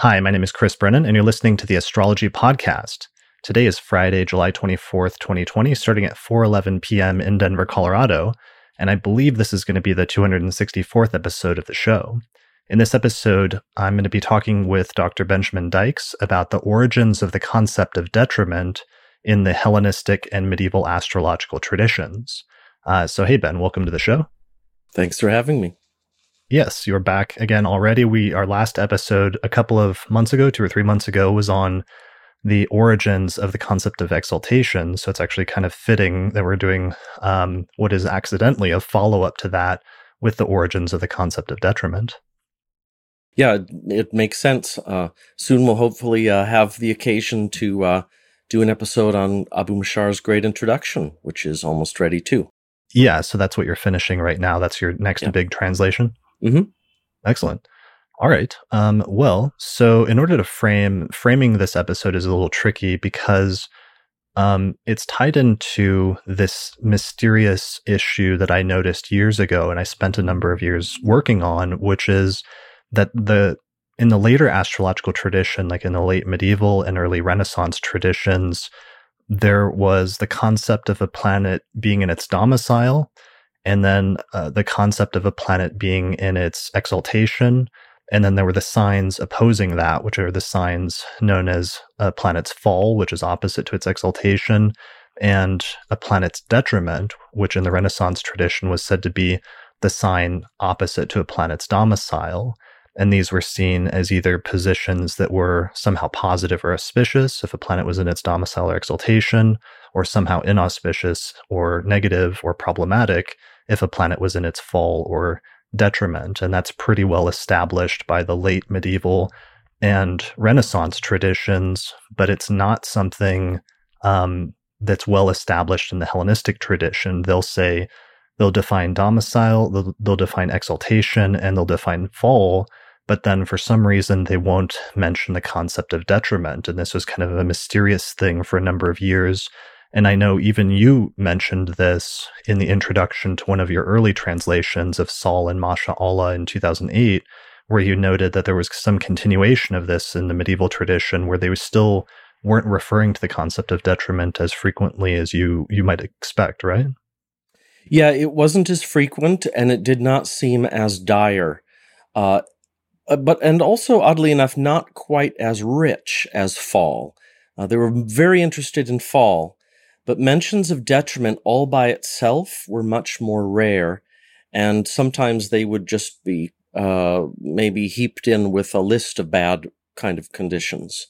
Hi, my name is Chris Brennan, and you're listening to the Astrology Podcast. Today is Friday, July 24th, 2020, starting at 4:11 p.m. in Denver, Colorado, and I believe this is going to be the 264th episode of the show. In this episode, I'm going to be talking with Dr. Benjamin Dykes about the origins of the concept of detriment in the Hellenistic and medieval astrological traditions. Uh, so, hey, Ben, welcome to the show. Thanks for having me. Yes, you're back again already. We our last episode a couple of months ago, two or three months ago, was on the origins of the concept of exaltation. So it's actually kind of fitting that we're doing um, what is accidentally a follow up to that with the origins of the concept of detriment. Yeah, it makes sense. Uh, soon we'll hopefully uh, have the occasion to uh, do an episode on Abu Mashar's Great Introduction, which is almost ready too. Yeah, so that's what you're finishing right now. That's your next yeah. big translation. Mm-hmm. Excellent. All right. Um, well, so in order to frame framing this episode is a little tricky because um, it's tied into this mysterious issue that I noticed years ago, and I spent a number of years working on, which is that the in the later astrological tradition, like in the late medieval and early Renaissance traditions, there was the concept of a planet being in its domicile and then uh, the concept of a planet being in its exaltation. And then there were the signs opposing that, which are the signs known as a planet's fall, which is opposite to its exaltation, and a planet's detriment, which in the Renaissance tradition was said to be the sign opposite to a planet's domicile. And these were seen as either positions that were somehow positive or auspicious if a planet was in its domicile or exaltation, or somehow inauspicious or negative or problematic if a planet was in its fall or detriment. And that's pretty well established by the late medieval and Renaissance traditions, but it's not something um, that's well established in the Hellenistic tradition. They'll say, they'll define domicile, they'll, they'll define exaltation, and they'll define fall. But then for some reason, they won't mention the concept of detriment. And this was kind of a mysterious thing for a number of years and I know even you mentioned this in the introduction to one of your early translations of Sahl and Masha'allah in 2008, where you noted that there was some continuation of this in the medieval tradition where they still weren't referring to the concept of detriment as frequently as you you might expect, right? Yeah, it wasn't as frequent and it did not seem as dire. Uh, uh but and also oddly enough not quite as rich as fall. Uh, they were very interested in fall, but mentions of detriment all by itself were much more rare, and sometimes they would just be uh, maybe heaped in with a list of bad kind of conditions.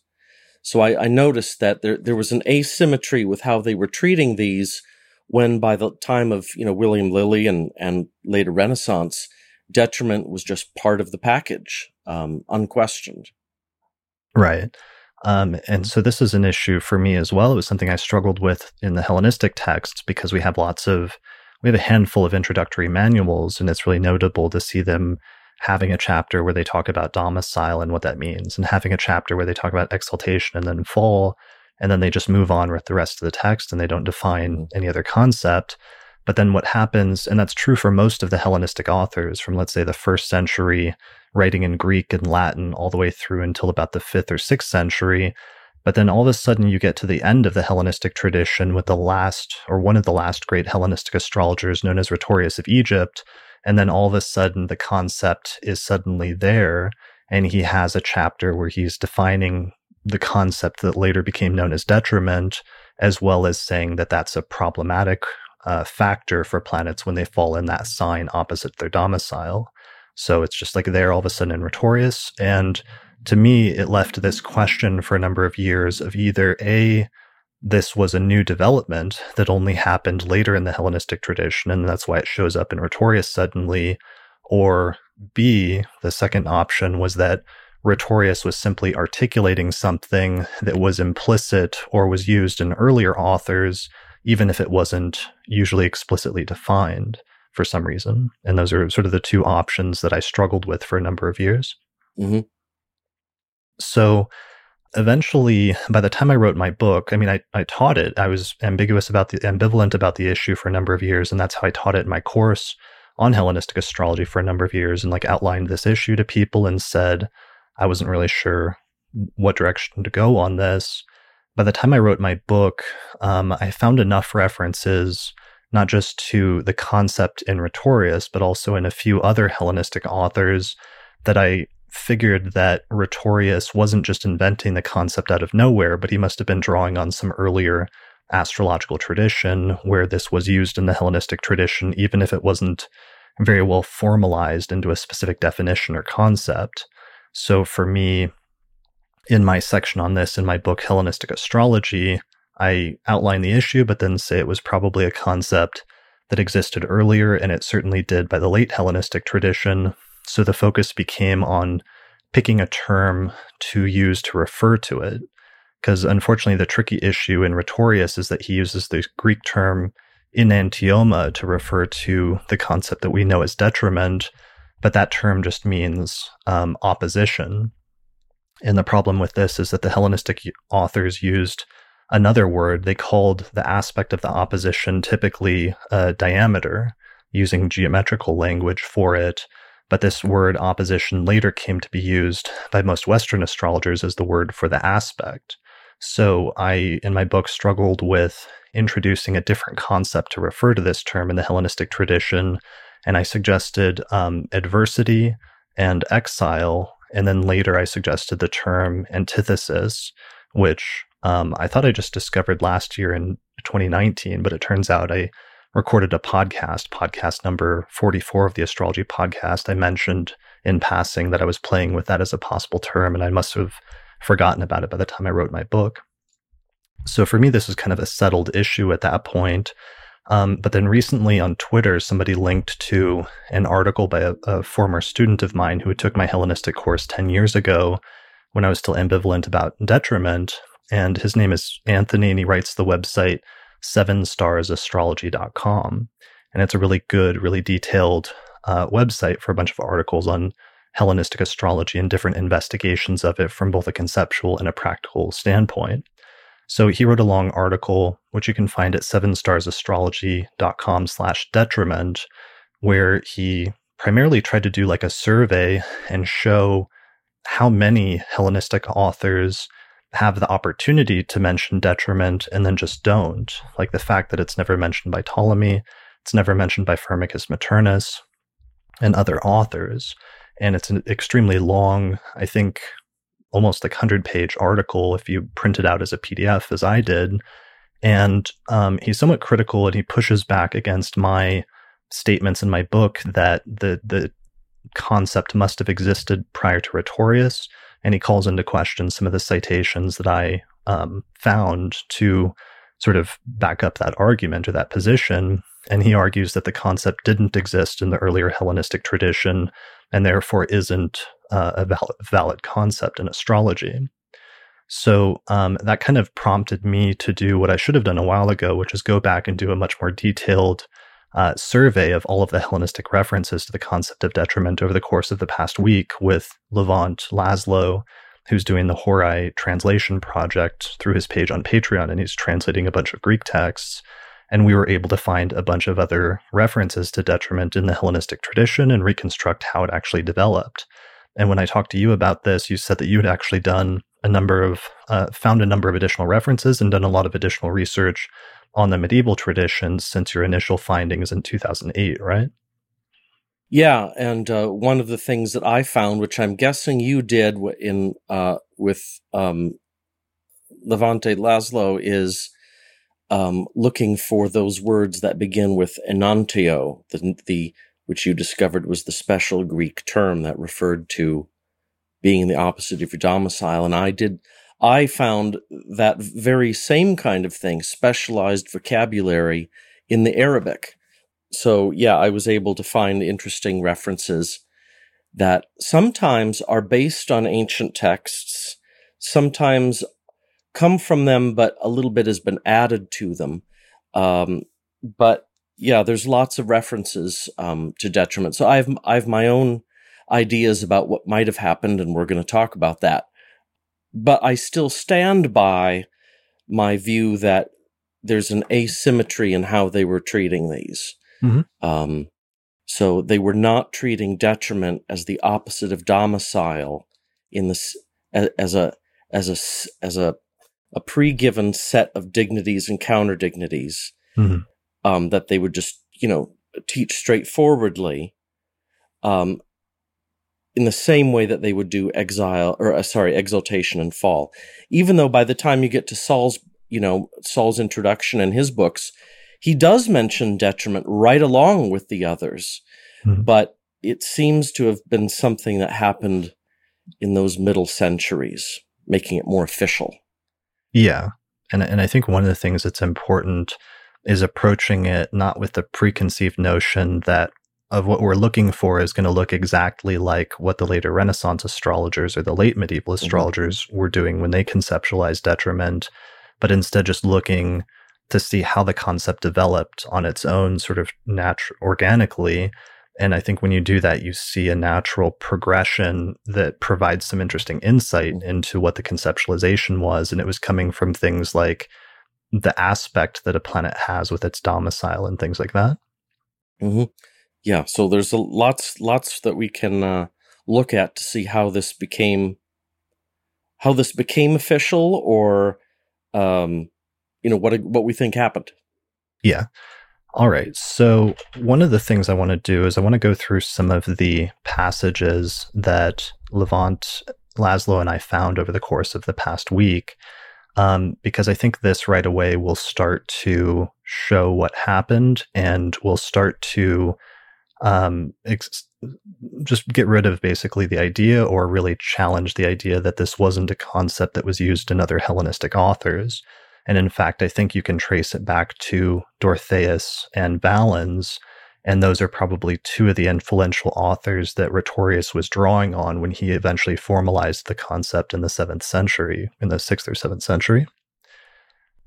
So I, I noticed that there there was an asymmetry with how they were treating these when by the time of you know William Lilly and and later Renaissance, detriment was just part of the package, um, unquestioned. Right. Um, and so this is an issue for me as well. It was something I struggled with in the Hellenistic texts because we have lots of, we have a handful of introductory manuals, and it's really notable to see them having a chapter where they talk about domicile and what that means, and having a chapter where they talk about exaltation and then fall, and then they just move on with the rest of the text and they don't define mm-hmm. any other concept. But then what happens, and that's true for most of the Hellenistic authors from, let's say, the first century writing in Greek and Latin all the way through until about the fifth or sixth century. But then all of a sudden, you get to the end of the Hellenistic tradition with the last, or one of the last great Hellenistic astrologers known as Rhetorius of Egypt. And then all of a sudden, the concept is suddenly there. And he has a chapter where he's defining the concept that later became known as detriment, as well as saying that that's a problematic uh, factor for planets when they fall in that sign opposite their domicile. So it's just like there all of a sudden in Rhetorius. And to me, it left this question for a number of years of either A, this was a new development that only happened later in the Hellenistic tradition, and that's why it shows up in Rhetorius suddenly, or B, the second option was that Rhetorius was simply articulating something that was implicit or was used in earlier authors, even if it wasn't usually explicitly defined for some reason. And those are sort of the two options that I struggled with for a number of years. Mm-hmm. So eventually, by the time I wrote my book, I mean, I, I taught it. I was ambiguous about the ambivalent about the issue for a number of years. And that's how I taught it in my course on Hellenistic astrology for a number of years and like outlined this issue to people and said, I wasn't really sure what direction to go on this. By the time I wrote my book, um, I found enough references, not just to the concept in Rhetorius, but also in a few other Hellenistic authors, that I figured that Rhetorius wasn't just inventing the concept out of nowhere, but he must have been drawing on some earlier astrological tradition where this was used in the Hellenistic tradition, even if it wasn't very well formalized into a specific definition or concept. So for me, in my section on this in my book, Hellenistic Astrology, I outline the issue, but then say it was probably a concept that existed earlier, and it certainly did by the late Hellenistic tradition. So the focus became on picking a term to use to refer to it. Because unfortunately, the tricky issue in Rhetorius is that he uses the Greek term enantioma to refer to the concept that we know as detriment, but that term just means um, opposition. And the problem with this is that the Hellenistic authors used another word. They called the aspect of the opposition typically a diameter, using geometrical language for it. But this word opposition later came to be used by most Western astrologers as the word for the aspect. So I, in my book, struggled with introducing a different concept to refer to this term in the Hellenistic tradition. And I suggested um, adversity and exile and then later I suggested the term antithesis, which um, I thought I just discovered last year in 2019, but it turns out I recorded a podcast, podcast number 44 of the astrology podcast. I mentioned in passing that I was playing with that as a possible term, and I must have forgotten about it by the time I wrote my book. So for me, this was kind of a settled issue at that point. Um, but then recently on Twitter, somebody linked to an article by a, a, former student of mine who took my Hellenistic course 10 years ago when I was still ambivalent about detriment. And his name is Anthony, and he writes the website sevenstarastrology.com. And it's a really good, really detailed uh, website for a bunch of articles on Hellenistic astrology and different investigations of it from both a conceptual and a practical standpoint. So he wrote a long article, which you can find at sevenstarastrology.com slash detriment, where he primarily tried to do like a survey and show how many Hellenistic authors have the opportunity to mention detriment and then just don't. Like the fact that it's never mentioned by Ptolemy, it's never mentioned by Firmicus Maternus and other authors. And it's an extremely long, I think almost like 100 page article if you print it out as a PDF, as I did. And um, he's somewhat critical and he pushes back against my statements in my book that the, the concept must have existed prior to Rhetorius. And he calls into question some of the citations that I um, found to sort of back up that argument or that position. And he argues that the concept didn't exist in the earlier Hellenistic tradition and therefore isn't uh, a valid, valid concept in astrology. So um, that kind of prompted me to do what I should have done a while ago, which is go back and do a much more detailed uh, survey of all of the Hellenistic references to the concept of detriment over the course of the past week with Levente Laszlo, who's doing the Horoi translation project through his page on Patreon, and he's translating a bunch of Greek texts. And we were able to find a bunch of other references to detriment in the Hellenistic tradition and reconstruct how it actually developed. And when I talked to you about this, you said that you had actually done a number of, uh, found a number of additional references and done a lot of additional research on the medieval traditions since your initial findings in 2008, right? Yeah, and uh, one of the things that I found, which I'm guessing you did in uh, with um, Levente Laszlo, is um, looking for those words that begin with enantio, the, the which you discovered was the special Greek term that referred to being in the opposite of your domicile. And I did, I found that very same kind of thing, specialized vocabulary in the Arabic. So yeah, I was able to find interesting references that sometimes are based on ancient texts, sometimes come from them, but a little bit has been added to them. Um, but yeah, there's lots of references um, to detriment. So I have I have my own ideas about what might have happened, and we're going to talk about that. But I still stand by my view that there's an asymmetry in how they were treating these. Mm-hmm. Um, so they were not treating detriment as the opposite of domicile in this as a as a as a a pre-given set of dignities and counter dignities mm-hmm. um, that they would just you know teach straightforwardly um, in the same way that they would do exile or uh, sorry exaltation and fall. Even though by the time you get to Sahl's you know Sahl's introduction and his books he does mention detriment right along with the others. Mm-hmm. but it seems to have been something that happened in those middle centuries making it more official. Yeah. And and i think one of the things that's important is approaching it not with the preconceived notion that of what we're looking for is going to look exactly like what the later Renaissance astrologers or the late medieval mm-hmm. astrologers mm-hmm. were doing when they conceptualized detriment, but instead just looking to see how the concept developed on its own, sort of natural, organically. And I think when you do that, you see a natural progression that provides some interesting insight mm-hmm. into what the conceptualization was. And it was coming from things like the aspect that a planet has with its domicile and things like that. Mm-hmm yeah, so there's a, lots lots that we can uh, look at to see how this became how this became official, or um, you know what what we think happened. Yeah. All right. So one of the things I want to do is I want to go through some of the passages that Levente, Laszlo, and I found over the course of the past week, um, because I think this right away will start to show what happened and will start to um, ex- just get rid of basically the idea or really challenge the idea that this wasn't a concept that was used in other Hellenistic authors. And in fact, I think you can trace it back to Dorotheus and Valens. And those are probably two of the influential authors that Rhetorius was drawing on when he eventually formalized the concept in the seventh century, in the sixth or seventh century.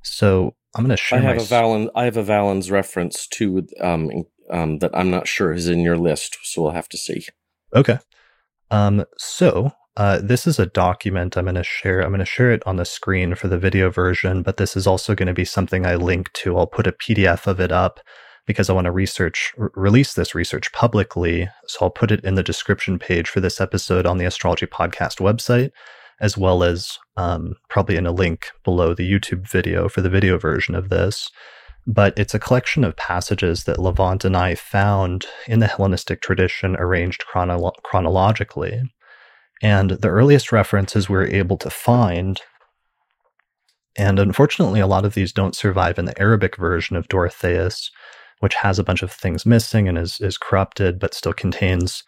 So I'm going to share. I have a Valens. I have a Valens reference to um, um, that I'm not sure is in your list, so we'll have to see. Okay. Um, so uh, this is a document I'm going to share. I'm going to share it on the screen for the video version, but this is also going to be something I link to. I'll put a PDF of it up because I want to research release this research publicly. So I'll put it in the description page for this episode on the Astrology Podcast website, as well as um, probably in a link below the YouTube video for the video version of this but it's a collection of passages that Levente and I found in the Hellenistic tradition arranged chronolo- chronologically. And the earliest references we were able to find, and unfortunately, a lot of these don't survive in the Arabic version of Dorotheus, which has a bunch of things missing and is, is corrupted, but still contains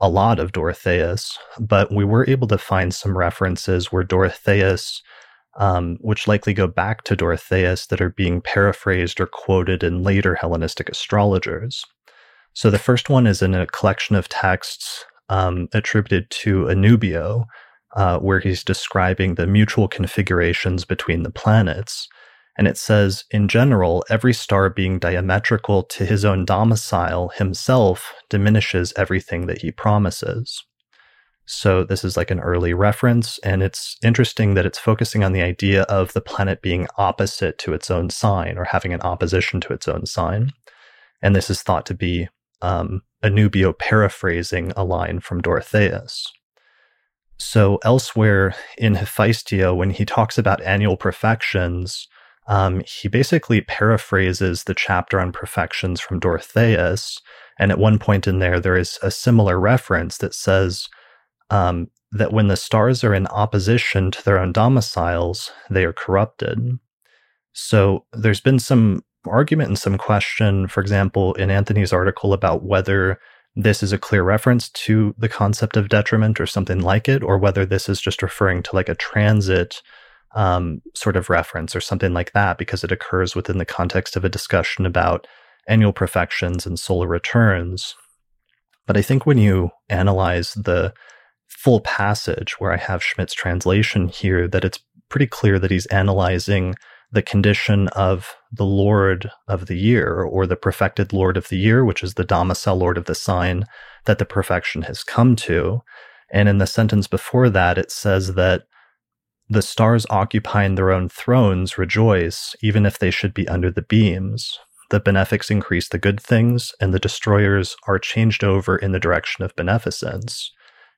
a lot of Dorotheus. But we were able to find some references where Dorotheus um, which likely go back to Dorotheus that are being paraphrased or quoted in later Hellenistic astrologers. So the first one is in a collection of texts um, attributed to Anubio, uh, where he's describing the mutual configurations between the planets. And it says, in general, every star being diametrical to his own domicile himself diminishes everything that he promises. So this is like an early reference, and it's interesting that it's focusing on the idea of the planet being opposite to its own sign or having an opposition to its own sign. And this is thought to be um, Anubio paraphrasing a line from Dorotheus. So elsewhere in Hephaestio, when he talks about annual perfections, um, he basically paraphrases the chapter on perfections from Dorotheus. And at one point in there, there is a similar reference that says, um, that when the stars are in opposition to their own domiciles, they are corrupted. So there's been some argument and some question, for example, in Anthony's article about whether this is a clear reference to the concept of detriment or something like it, or whether this is just referring to like a transit um, sort of reference or something like that, because it occurs within the context of a discussion about annual perfections and solar returns. But I think when you analyze the full passage where I have Schmidt's translation here that it's pretty clear that he's analyzing the condition of the Lord of the year or the perfected Lord of the year, which is the domicile Lord of the sign that the perfection has come to. And in the sentence before that, it says that the stars occupying their own thrones rejoice, even if they should be under the beams. The benefics increase the good things, and the destroyers are changed over in the direction of beneficence.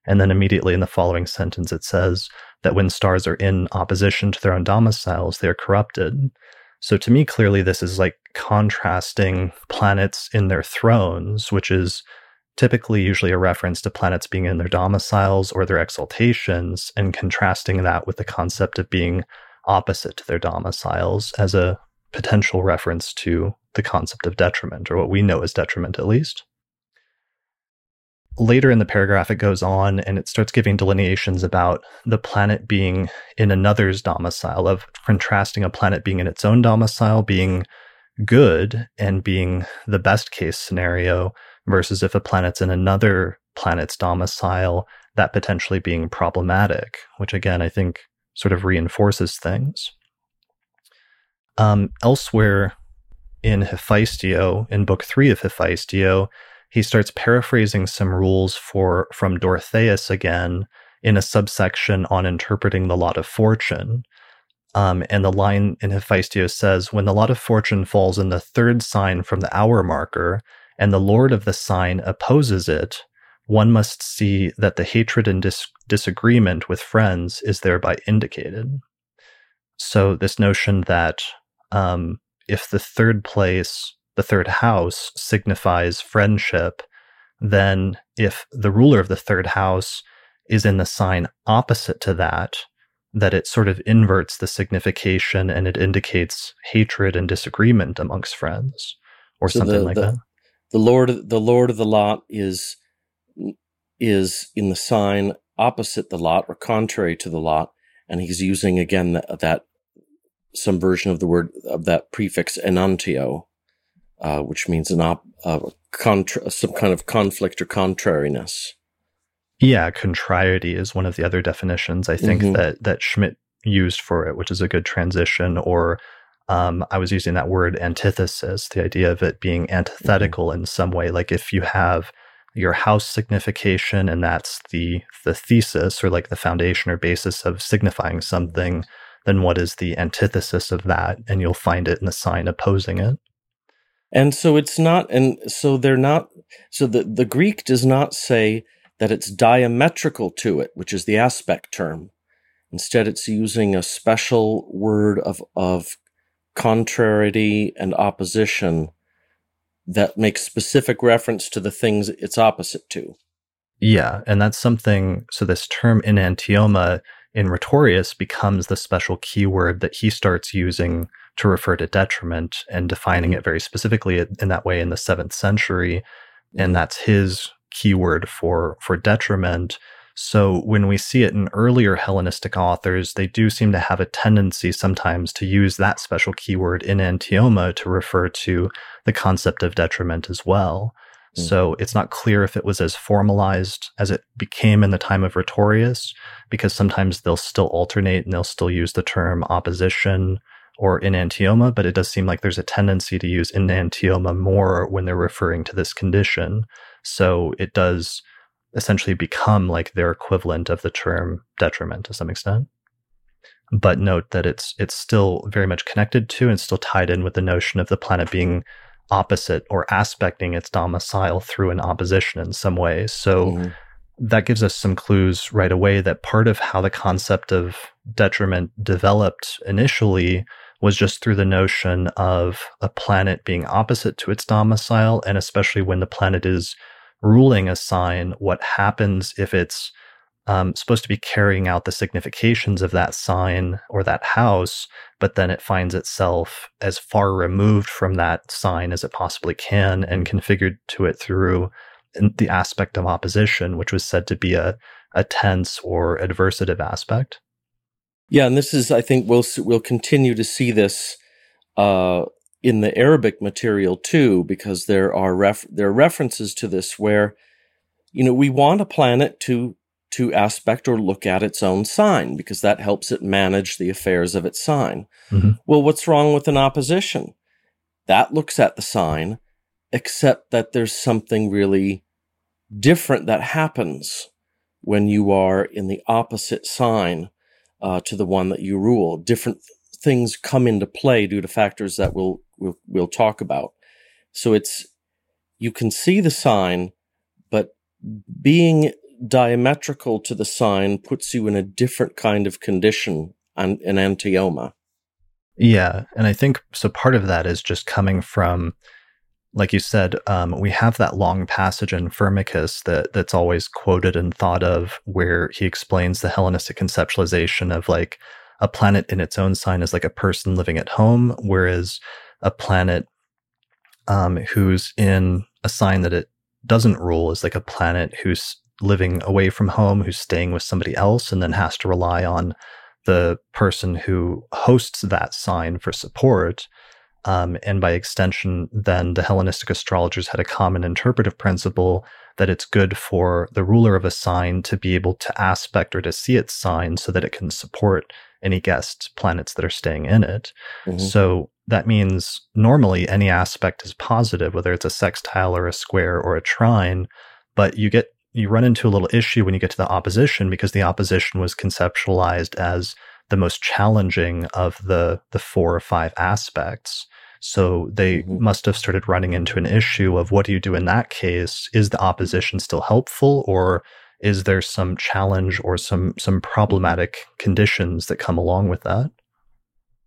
And then immediately in the following sentence, it says that when stars are in opposition to their own domiciles, they are corrupted. So to me, clearly, this is like contrasting planets in their thrones, which is typically usually a reference to planets being in their domiciles or their exaltations, and contrasting that with the concept of being opposite to their domiciles as a potential reference to the concept of detriment, or what we know as detriment at least. Later in the paragraph, it goes on and it starts giving delineations about the planet being in another's domicile, of contrasting a planet being in its own domicile, being good and being the best case scenario, versus if a planet's in another planet's domicile, that potentially being problematic, which again, I think sort of reinforces things. Um, elsewhere in Hephaestio, in book three of Hephaestio, he starts paraphrasing some rules for from Dorotheus again in a subsection on interpreting the lot of fortune. Um, and the line in Hephaestio says, When the lot of fortune falls in the third sign from the hour marker, and the lord of the sign opposes it, one must see that the hatred and dis- disagreement with friends is thereby indicated. So, this notion that um, if the third place the third house signifies friendship, then if the ruler of the third house is in the sign opposite to that, that it sort of inverts the signification and it indicates hatred and disagreement amongst friends or so something the, like the, that. The Lord the Lord of the lot is is in the sign opposite the lot or contrary to the lot, and he's using again that, that some version of the word of that prefix enantio uh, which means an op, uh, contra- some kind of conflict or contrariness. Yeah, contrariety is one of the other definitions I think mm-hmm. that that Schmidt used for it, which is a good transition. Or um, I was using that word antithesis, the idea of it being antithetical mm-hmm. in some way. Like if you have your house signification and that's the the thesis or like the foundation or basis of signifying something, then what is the antithesis of that? And you'll find it in the sign opposing it. And so it's not, and so they're not, so the, the Greek does not say that it's diametrical to it, which is the aspect term. Instead, it's using a special word of, of contrariety and opposition that makes specific reference to the things it's opposite to. Yeah, and that's something. So this term enantioma in Rhetorius becomes the special keyword that he starts using to refer to detriment and defining it very specifically in that way in the seventh century. And that's his keyword for, for detriment. So when we see it in earlier Hellenistic authors, they do seem to have a tendency sometimes to use that special keyword enantioma to refer to the concept of detriment as well. Mm. So it's not clear if it was as formalized as it became in the time of Rhetorius, because sometimes they'll still alternate and they'll still use the term opposition or enantioma, but it does seem like there's a tendency to use enantioma more when they're referring to this condition. So it does essentially become like their equivalent of the term detriment to some extent. But note that it's it's still very much connected to and still tied in with the notion of the planet being opposite or aspecting its domicile through an opposition in some way. So mm-hmm. that gives us some clues right away that part of how the concept of detriment developed initially was just through the notion of a planet being opposite to its domicile, and especially when the planet is ruling a sign, what happens if it's um, supposed to be carrying out the significations of that sign or that house, but then it finds itself as far removed from that sign as it possibly can and configured to it through the aspect of opposition, which was said to be a, a tense or adversative aspect. Yeah, and this is, I think, we'll we'll continue to see this uh, in the Arabic material too, because there are ref- there are references to this where, you know, we want a planet to to aspect or look at its own sign because that helps it manage the affairs of its sign. Mm-hmm. Well, what's wrong with an opposition? That looks at the sign, except that there's something really different that happens when you are in the opposite sign uh, to the one that you rule. Different things come into play due to factors that we'll, we'll, we'll talk about. So it's, you can see the sign, but being diametrical to the sign puts you in a different kind of condition an, enantioma. Yeah. And I think so part of that is just coming from like you said, um, we have that long passage in Firmicus that that's always quoted and thought of, where he explains the Hellenistic conceptualization of like a planet in its own sign is like a person living at home, whereas a planet um, who's in a sign that it doesn't rule is like a planet who's living away from home, who's staying with somebody else, and then has to rely on the person who hosts that sign for support. Um, and by extension, then the Hellenistic astrologers had a common interpretive principle that it's good for the ruler of a sign to be able to aspect or to see its sign so that it can support any guest planets that are staying in it. Mm-hmm. So that means normally any aspect is positive, whether it's a sextile or a square or a trine, but you get you run into a little issue when you get to the opposition because the opposition was conceptualized as the most challenging of the the four or five aspects. So they mm-hmm. must have started running into an issue of what do you do in that case? Is the opposition still helpful or is there some challenge or some some problematic conditions that come along with that?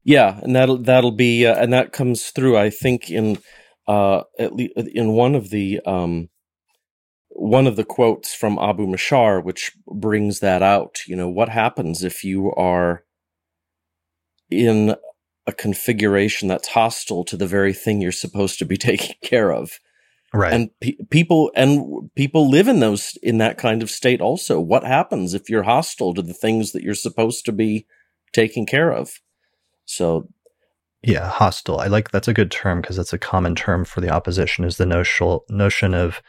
Yeah, and that'll that'll be uh, and that comes through I think in uh at least in one of the um one of the quotes from Abu Mashar, which brings that out. You know, what happens if you are in a configuration that's hostile to the very thing you're supposed to be taking care of? Right. And pe- people and people live in those in that kind of state also. What happens if you're hostile to the things that you're supposed to be taking care of? So yeah, hostile. I like that's a good term because that's a common term for the opposition is the notion notion of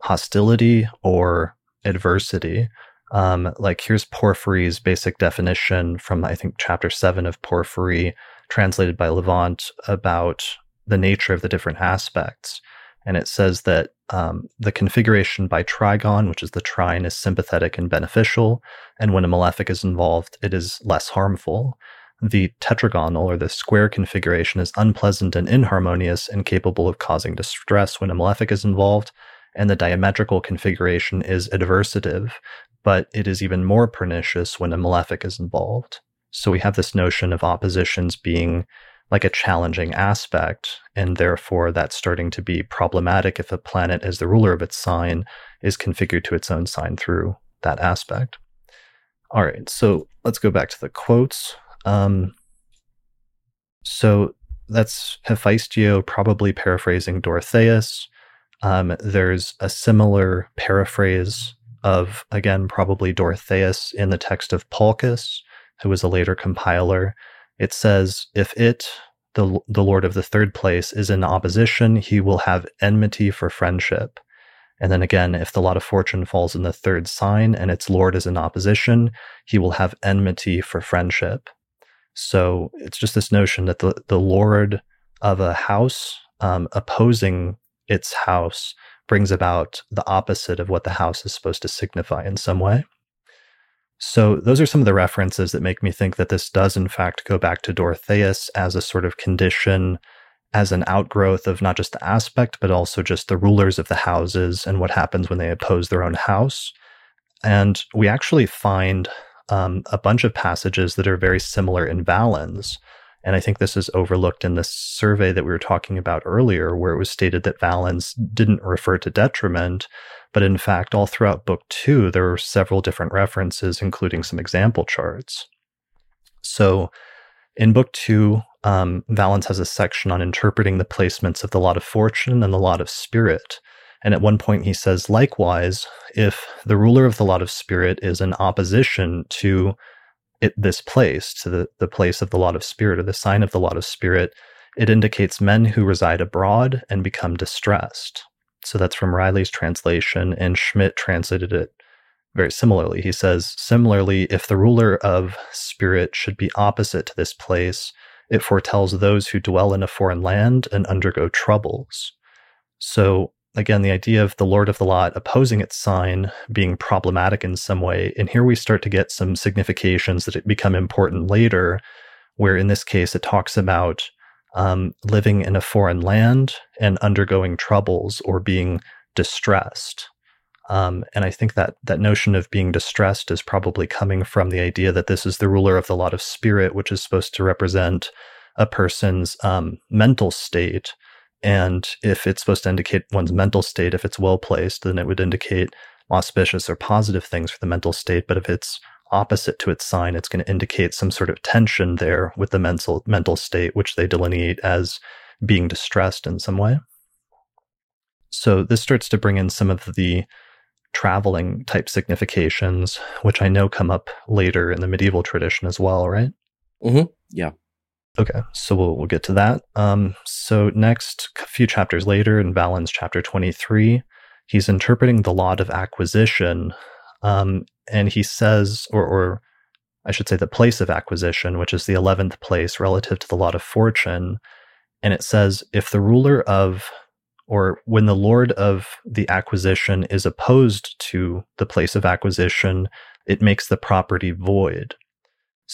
hostility or adversity. Um, like here's Porphyry's basic definition from I think chapter seven of Porphyry, translated by Levente about the nature of the different aspects. And it says that um, the configuration by trigon, which is the trine, is sympathetic and beneficial. And when a malefic is involved, it is less harmful. The tetragonal or the square configuration is unpleasant and inharmonious and capable of causing distress when a malefic is involved and the diametrical configuration is adversative, but it is even more pernicious when a malefic is involved. So we have this notion of oppositions being like a challenging aspect, and therefore that's starting to be problematic if a planet, as the ruler of its sign, is configured to its own sign through that aspect. All right, so let's go back to the quotes. Um, so that's Hephaestio probably paraphrasing Dorotheus. Um, there's a similar paraphrase of, again, probably Dorotheus in the text of Palchus, who was a later compiler. It says, If it, the, the Lord of the third place, is in opposition, he will have enmity for friendship. And then again, if the lot of fortune falls in the third sign and its Lord is in opposition, he will have enmity for friendship. So it's just this notion that the, the Lord of a house um, opposing its house brings about the opposite of what the house is supposed to signify in some way. So, those are some of the references that make me think that this does, in fact, go back to Dorotheus as a sort of condition, as an outgrowth of not just the aspect, but also just the rulers of the houses and what happens when they oppose their own house. And we actually find um, a bunch of passages that are very similar in Valens. And I think this is overlooked in the survey that we were talking about earlier, where it was stated that Valens didn't refer to detriment. But in fact, all throughout book two, there were several different references, including some example charts. So in book two, um, Valens has a section on interpreting the placements of the lot of fortune and the lot of spirit. And at one point, he says, likewise, if the ruler of the lot of spirit is in opposition to it, this place, to the, the place of the lot of spirit or the sign of the lot of spirit, it indicates men who reside abroad and become distressed. So that's from Riley's translation, and Schmidt translated it very similarly. He says, similarly, if the ruler of spirit should be opposite to this place, it foretells those who dwell in a foreign land and undergo troubles. So again, the idea of the Lord of the Lot opposing its sign being problematic in some way. And here we start to get some significations that become important later, where in this case it talks about um, living in a foreign land and undergoing troubles or being distressed. Um, and I think that that notion of being distressed is probably coming from the idea that this is the ruler of the lot of spirit, which is supposed to represent a person's um, mental state. And if it's supposed to indicate one's mental state, if it's well placed, then it would indicate auspicious or positive things for the mental state. But if it's opposite to its sign, it's going to indicate some sort of tension there with the mental mental state, which they delineate as being distressed in some way. So this starts to bring in some of the traveling type significations, which I know come up later in the medieval tradition as well, right? Mm-hmm. Yeah. Okay, so we'll we'll get to that. Um, so next, a few chapters later, in Valens chapter twenty three, he's interpreting the lot of acquisition, um, and he says, or, or I should say, the place of acquisition, which is the eleventh place relative to the lot of fortune, and it says, if the ruler of or when the lord of the acquisition is opposed to the place of acquisition, it makes the property void.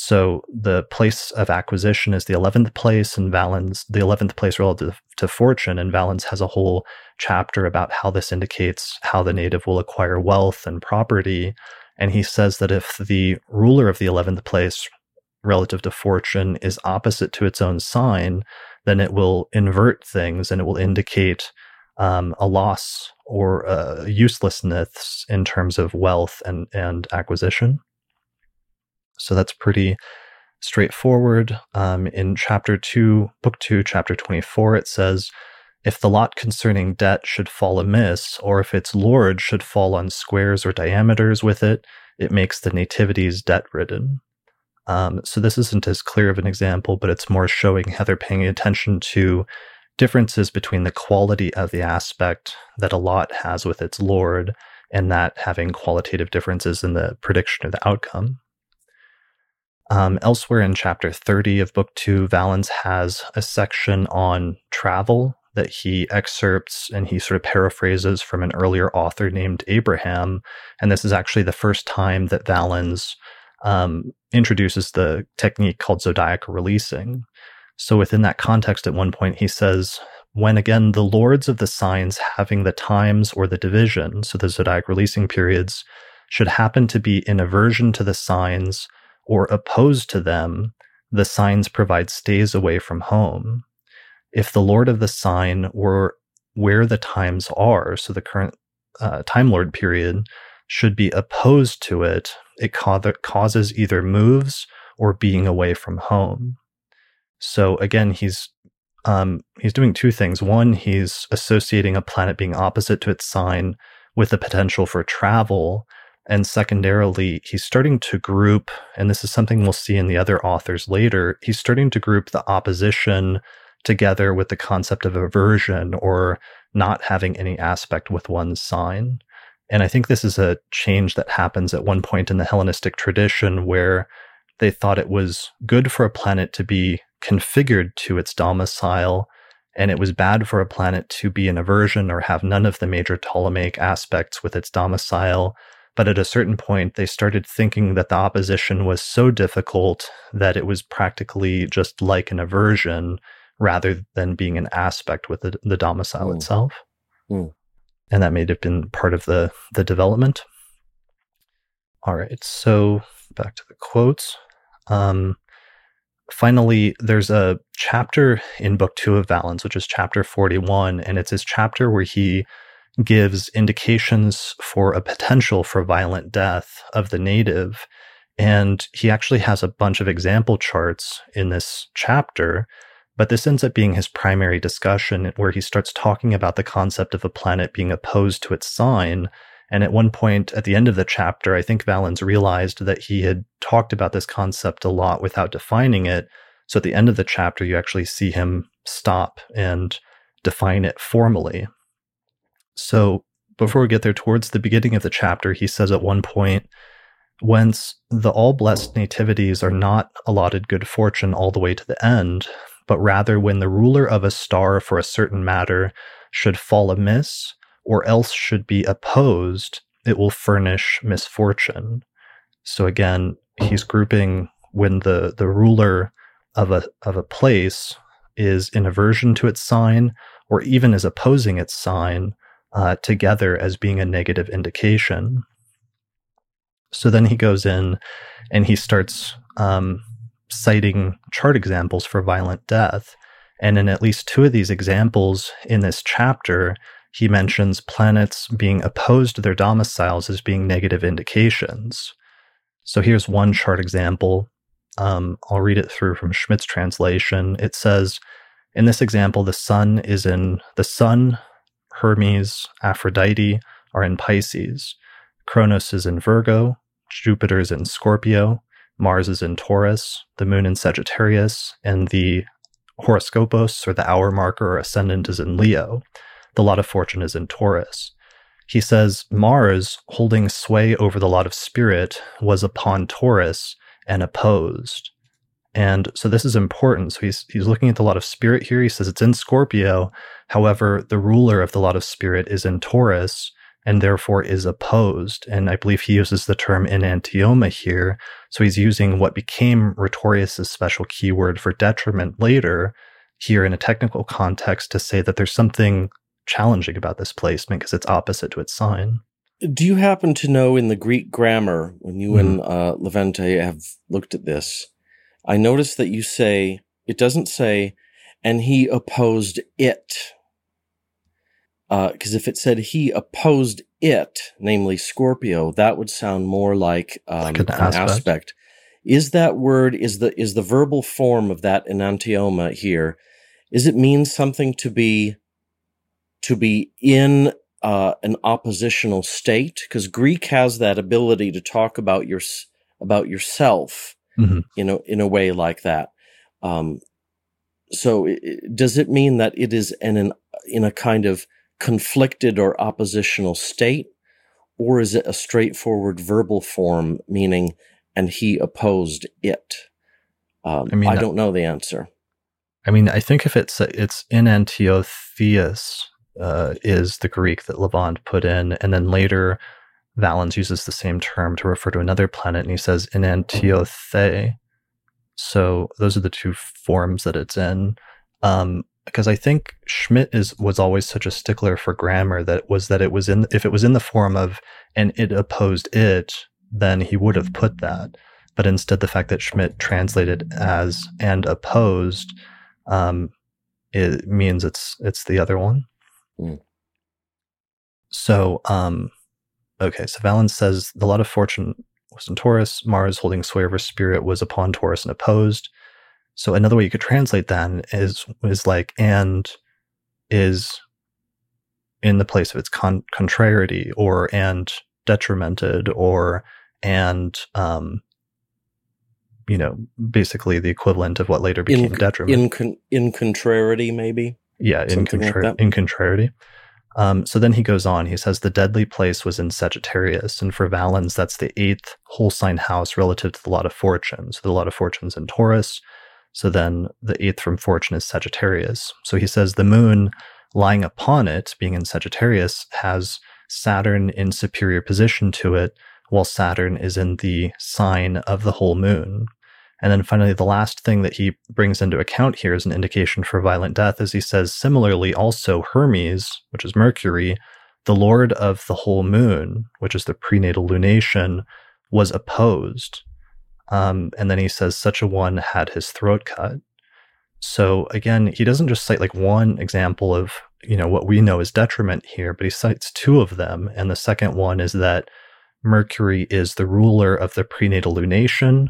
So the place of acquisition is the 11th place, and Valens, the 11th place relative to fortune. And Valens has a whole chapter about how this indicates how the native will acquire wealth and property. And he says that if the ruler of the 11th place relative to fortune is opposite to its own sign, then it will invert things and it will indicate um, a loss or a uselessness in terms of wealth and, and acquisition. So that's pretty straightforward. Um, in chapter 2, book 2, chapter 24, it says, if the lot concerning debt should fall amiss, or if its lord should fall on squares or diameters with it, it makes the nativities debt ridden. Um, so this isn't as clear of an example, but it's more showing how they're paying attention to differences between the quality of the aspect that a lot has with its lord and that having qualitative differences in the prediction of the outcome. Um, elsewhere in chapter 30 of book two, Valens has a section on travel that he excerpts and he sort of paraphrases from an earlier author named Abraham. And this is actually the first time that Valens um, introduces the technique called zodiacal releasing. So, within that context, at one point, he says, when again the lords of the signs having the times or the division, so the zodiac releasing periods, should happen to be in aversion to the signs or opposed to them, the signs provide stays away from home. If the Lord of the sign were where the times are, so the current uh, Time Lord period, should be opposed to it, it ca- causes either moves or being away from home. So again, he's um, he's doing two things. One, he's associating a planet being opposite to its sign with the potential for travel and secondarily, he's starting to group, and this is something we'll see in the other authors later, he's starting to group the opposition together with the concept of aversion or not having any aspect with one's sign. And I think this is a change that happens at one point in the Hellenistic tradition where they thought it was good for a planet to be configured to its domicile, and it was bad for a planet to be in aversion or have none of the major Ptolemaic aspects with its domicile. But at a certain point, they started thinking that the opposition was so difficult that it was practically just like an aversion rather than being an aspect with the, the domicile mm. itself. Mm. And that may have been part of the, the development. All right, so back to the quotes. Um, finally, there's a chapter in book two of Valens, which is chapter 41, and it's his chapter where he gives indications for a potential for violent death of the native. And he actually has a bunch of example charts in this chapter, but this ends up being his primary discussion where he starts talking about the concept of a planet being opposed to its sign. And at one point at the end of the chapter, I think Valens realized that he had talked about this concept a lot without defining it. So at the end of the chapter, you actually see him stop and define it formally. So before we get there, towards the beginning of the chapter, he says at one point, whence the all blessed nativities are not allotted good fortune all the way to the end, but rather when the ruler of a star for a certain matter should fall amiss, or else should be opposed, it will furnish misfortune. So again, he's grouping when the, the ruler of a of a place is in aversion to its sign, or even is opposing its sign, uh, together as being a negative indication. So then he goes in and he starts um, citing chart examples for violent death. And in at least two of these examples in this chapter, he mentions planets being opposed to their domiciles as being negative indications. So here's one chart example. Um, I'll read it through from Schmidt's translation. It says, in this example, the sun is in the sun, Hermes, Aphrodite are in Pisces. Cronus is in Virgo, Jupiter is in Scorpio, Mars is in Taurus, the moon in Sagittarius, and the horoscopos or the hour marker or ascendant is in Leo. The lot of fortune is in Taurus. He says Mars, holding sway over the lot of spirit, was upon Taurus and opposed. And so this is important. So he's he's looking at the lot of spirit here. He says it's in Scorpio. However, the ruler of the lot of spirit is in Taurus and therefore is opposed. And I believe he uses the term enantioma here. So he's using what became Rhetorius's special keyword for detriment later here in a technical context to say that there's something challenging about this placement because it's opposite to its sign. Do you happen to know in the Greek grammar, when you mm. and uh, Levente have looked at this, I noticed that you say, it doesn't say, and he opposed it. Because uh, if it said he opposed it, namely Scorpio, that would sound more like, um, like an, an aspect. aspect. Is that word is the is the verbal form of that enantioma here? Is it mean something to be to be in uh, an oppositional state? Because Greek has that ability to talk about your about yourself mm-hmm. in a in a way like that. Um, so, it, does it mean that it is in an in a kind of conflicted or oppositional state, or is it a straightforward verbal form meaning and he opposed it? Um, I mean, I don't know the answer. I mean, I think if it's it's enantiotheus uh, is the Greek that Levente put in, and then later Valens uses the same term to refer to another planet, and he says enantiothe. So those are the two forms that it's in. Um, because I think Schmidt is was always such a stickler for grammar that was that it was in if it was in the form of and it opposed it, then he would have put that. But instead, the fact that Schmidt translated as and opposed, um, it means it's it's the other one. Mm. So, um, okay, so Valens says the lot of fortune was in Taurus. Mars holding sway over spirit was upon Taurus and opposed. So another way you could translate that is is like and is in the place of its con- contrariety or and detrimented or and um you know basically the equivalent of what later became in, detriment in con- in contrariety maybe yeah in, contra- like in contrariety um, so then he goes on. He says the deadly place was in Sagittarius, and for Valens, that's the eighth whole sign house relative to the lot of fortune. So the lot of fortunes in Taurus, so then the eighth from fortune is Sagittarius. So he says the moon lying upon it, being in Sagittarius, has Saturn in superior position to it, while Saturn is in the sign of the whole moon. And then finally, the last thing that he brings into account here as an indication for violent death is he says, similarly, also Hermes, which is Mercury, the lord of the whole moon, which is the prenatal lunation, was opposed. Um, and then he says such a one had his throat cut. So again, he doesn't just cite like one example of you know what we know is detriment here, but he cites two of them. And the second one is that Mercury is the ruler of the prenatal lunation,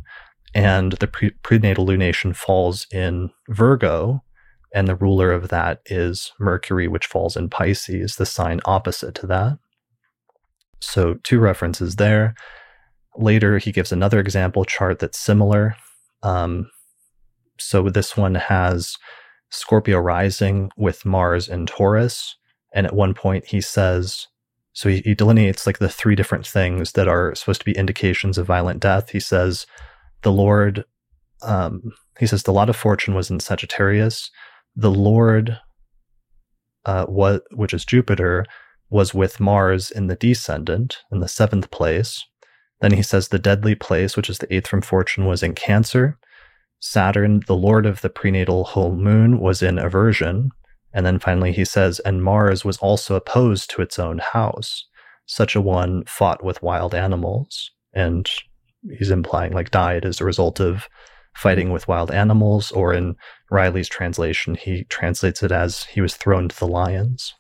and the pre- prenatal lunation falls in Virgo, and the ruler of that is Mercury, which falls in Pisces, the sign opposite to that. So two references there. Later, he gives another example chart that's similar. Um, so this one has Scorpio rising with Mars in Taurus. And at one point, he says, so he, he delineates like the three different things that are supposed to be indications of violent death. He says, the Lord, um, he says, the lot of fortune was in Sagittarius. The Lord, uh, which is Jupiter, was with Mars in the descendant in the seventh place. Then he says the deadly place, which is the eighth from fortune, was in Cancer. Saturn, the lord of the prenatal whole moon, was in aversion. And then finally he says, and Mars was also opposed to its own house. Such a one fought with wild animals. And he's implying like died as a result of fighting hmm. with wild animals, or in Riley's translation, he translates it as he was thrown to the lions.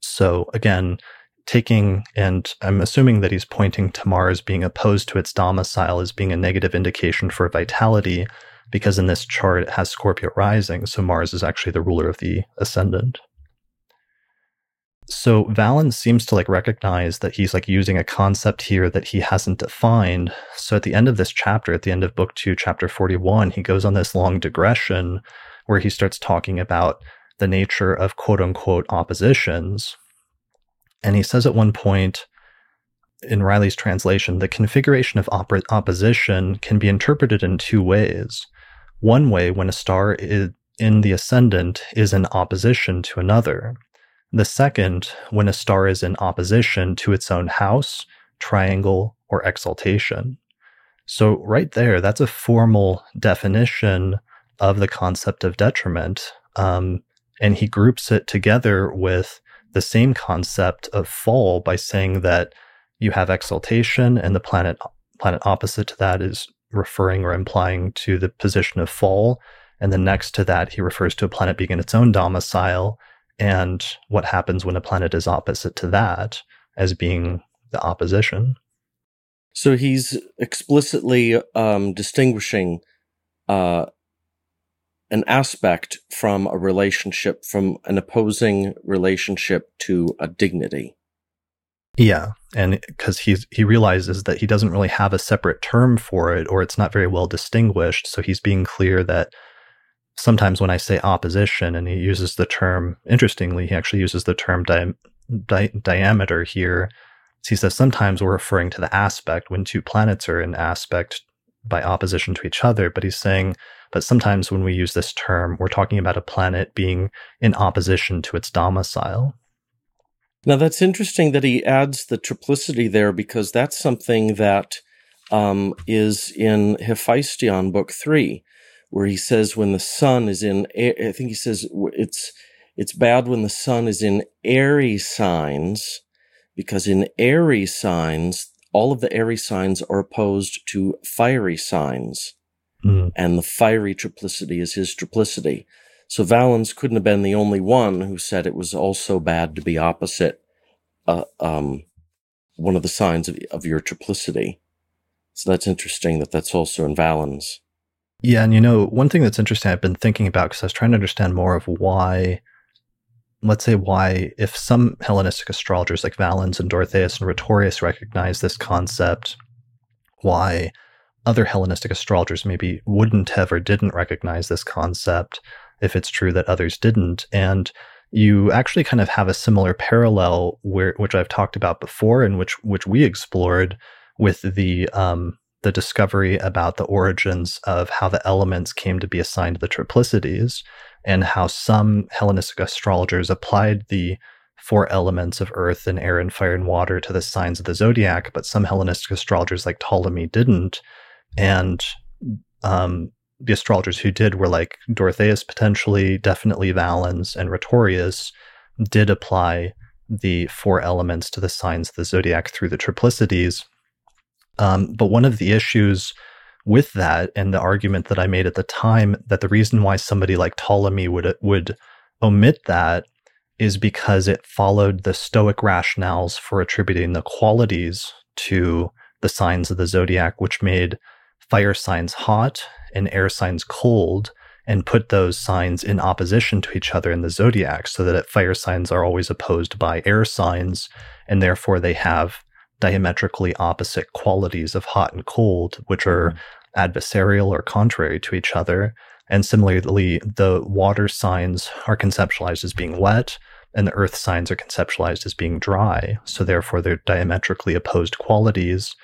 So again, taking, and I'm assuming that he's pointing to Mars being opposed to its domicile as being a negative indication for vitality, because in this chart it has Scorpio rising, so Mars is actually the ruler of the ascendant. So Valens seems to like recognize that he's like using a concept here that he hasn't defined. So at the end of this chapter, at the end of book two, chapter 41, he goes on this long digression where he starts talking about the nature of quote unquote oppositions. And he says at one point in Riley's translation, the configuration of op- opposition can be interpreted in two ways. One way, when a star is in the ascendant is in opposition to another. The second, when a star is in opposition to its own house, triangle, or exaltation. So, right there, that's a formal definition of the concept of detriment. Um, and he groups it together with the same concept of fall by saying that you have exaltation and the planet planet opposite to that is referring or implying to the position of fall and then next to that he refers to a planet being in its own domicile and what happens when a planet is opposite to that as being the opposition. So he's explicitly um, distinguishing uh, an aspect from a relationship, from an opposing relationship to a dignity. Yeah, and because he's he realizes that he doesn't really have a separate term for it, or it's not very well distinguished. So he's being clear that sometimes when I say opposition, and he uses the term, interestingly, he actually uses the term di- di- diameter here. He says sometimes we're referring to the aspect when two planets are in aspect by opposition to each other, but he's saying, but sometimes when we use this term, we're talking about a planet being in opposition to its domicile. Now, that's interesting that he adds the triplicity there because that's something that um, is in Hephaestion, book three where he says when the sun is in, I think he says it's, it's bad when the sun is in airy signs because in airy signs, all of the airy signs are opposed to fiery signs. Mm. And the fiery triplicity is his triplicity. So Valens couldn't have been the only one who said it was also bad to be opposite uh, um, one of the signs of, of your triplicity. So that's interesting that that's also in Valens. Yeah, and you know, one thing that's interesting I've been thinking about because I was trying to understand more of why, let's say, why if some Hellenistic astrologers like Valens and Dorotheus and Rhetorius recognize this concept, why other Hellenistic astrologers maybe wouldn't have or didn't recognize this concept if it's true that others didn't. And you actually kind of have a similar parallel where which I've talked about before and which which we explored with the um, the discovery about the origins of how the elements came to be assigned the triplicities and how some Hellenistic astrologers applied the four elements of earth and air and fire and water to the signs of the zodiac, but some Hellenistic astrologers like Ptolemy didn't. And um, the astrologers who did were like Dorotheus, potentially, definitely Valens, and Rhetorius did apply the four elements to the signs of the zodiac through the triplicities. Um, but one of the issues with that and the argument that I made at the time that the reason why somebody like Ptolemy would would omit that is because it followed the Stoic rationales for attributing the qualities to the signs of the zodiac, which made fire signs hot and air signs cold, and put those signs in opposition to each other in the zodiac, so that fire signs are always opposed by air signs, and therefore they have diametrically opposite qualities of hot and cold, which are mm-hmm. adversarial or contrary to each other. And similarly, the water signs are conceptualized as being wet, and the earth signs are conceptualized as being dry. So, therefore, they're diametrically opposed qualities.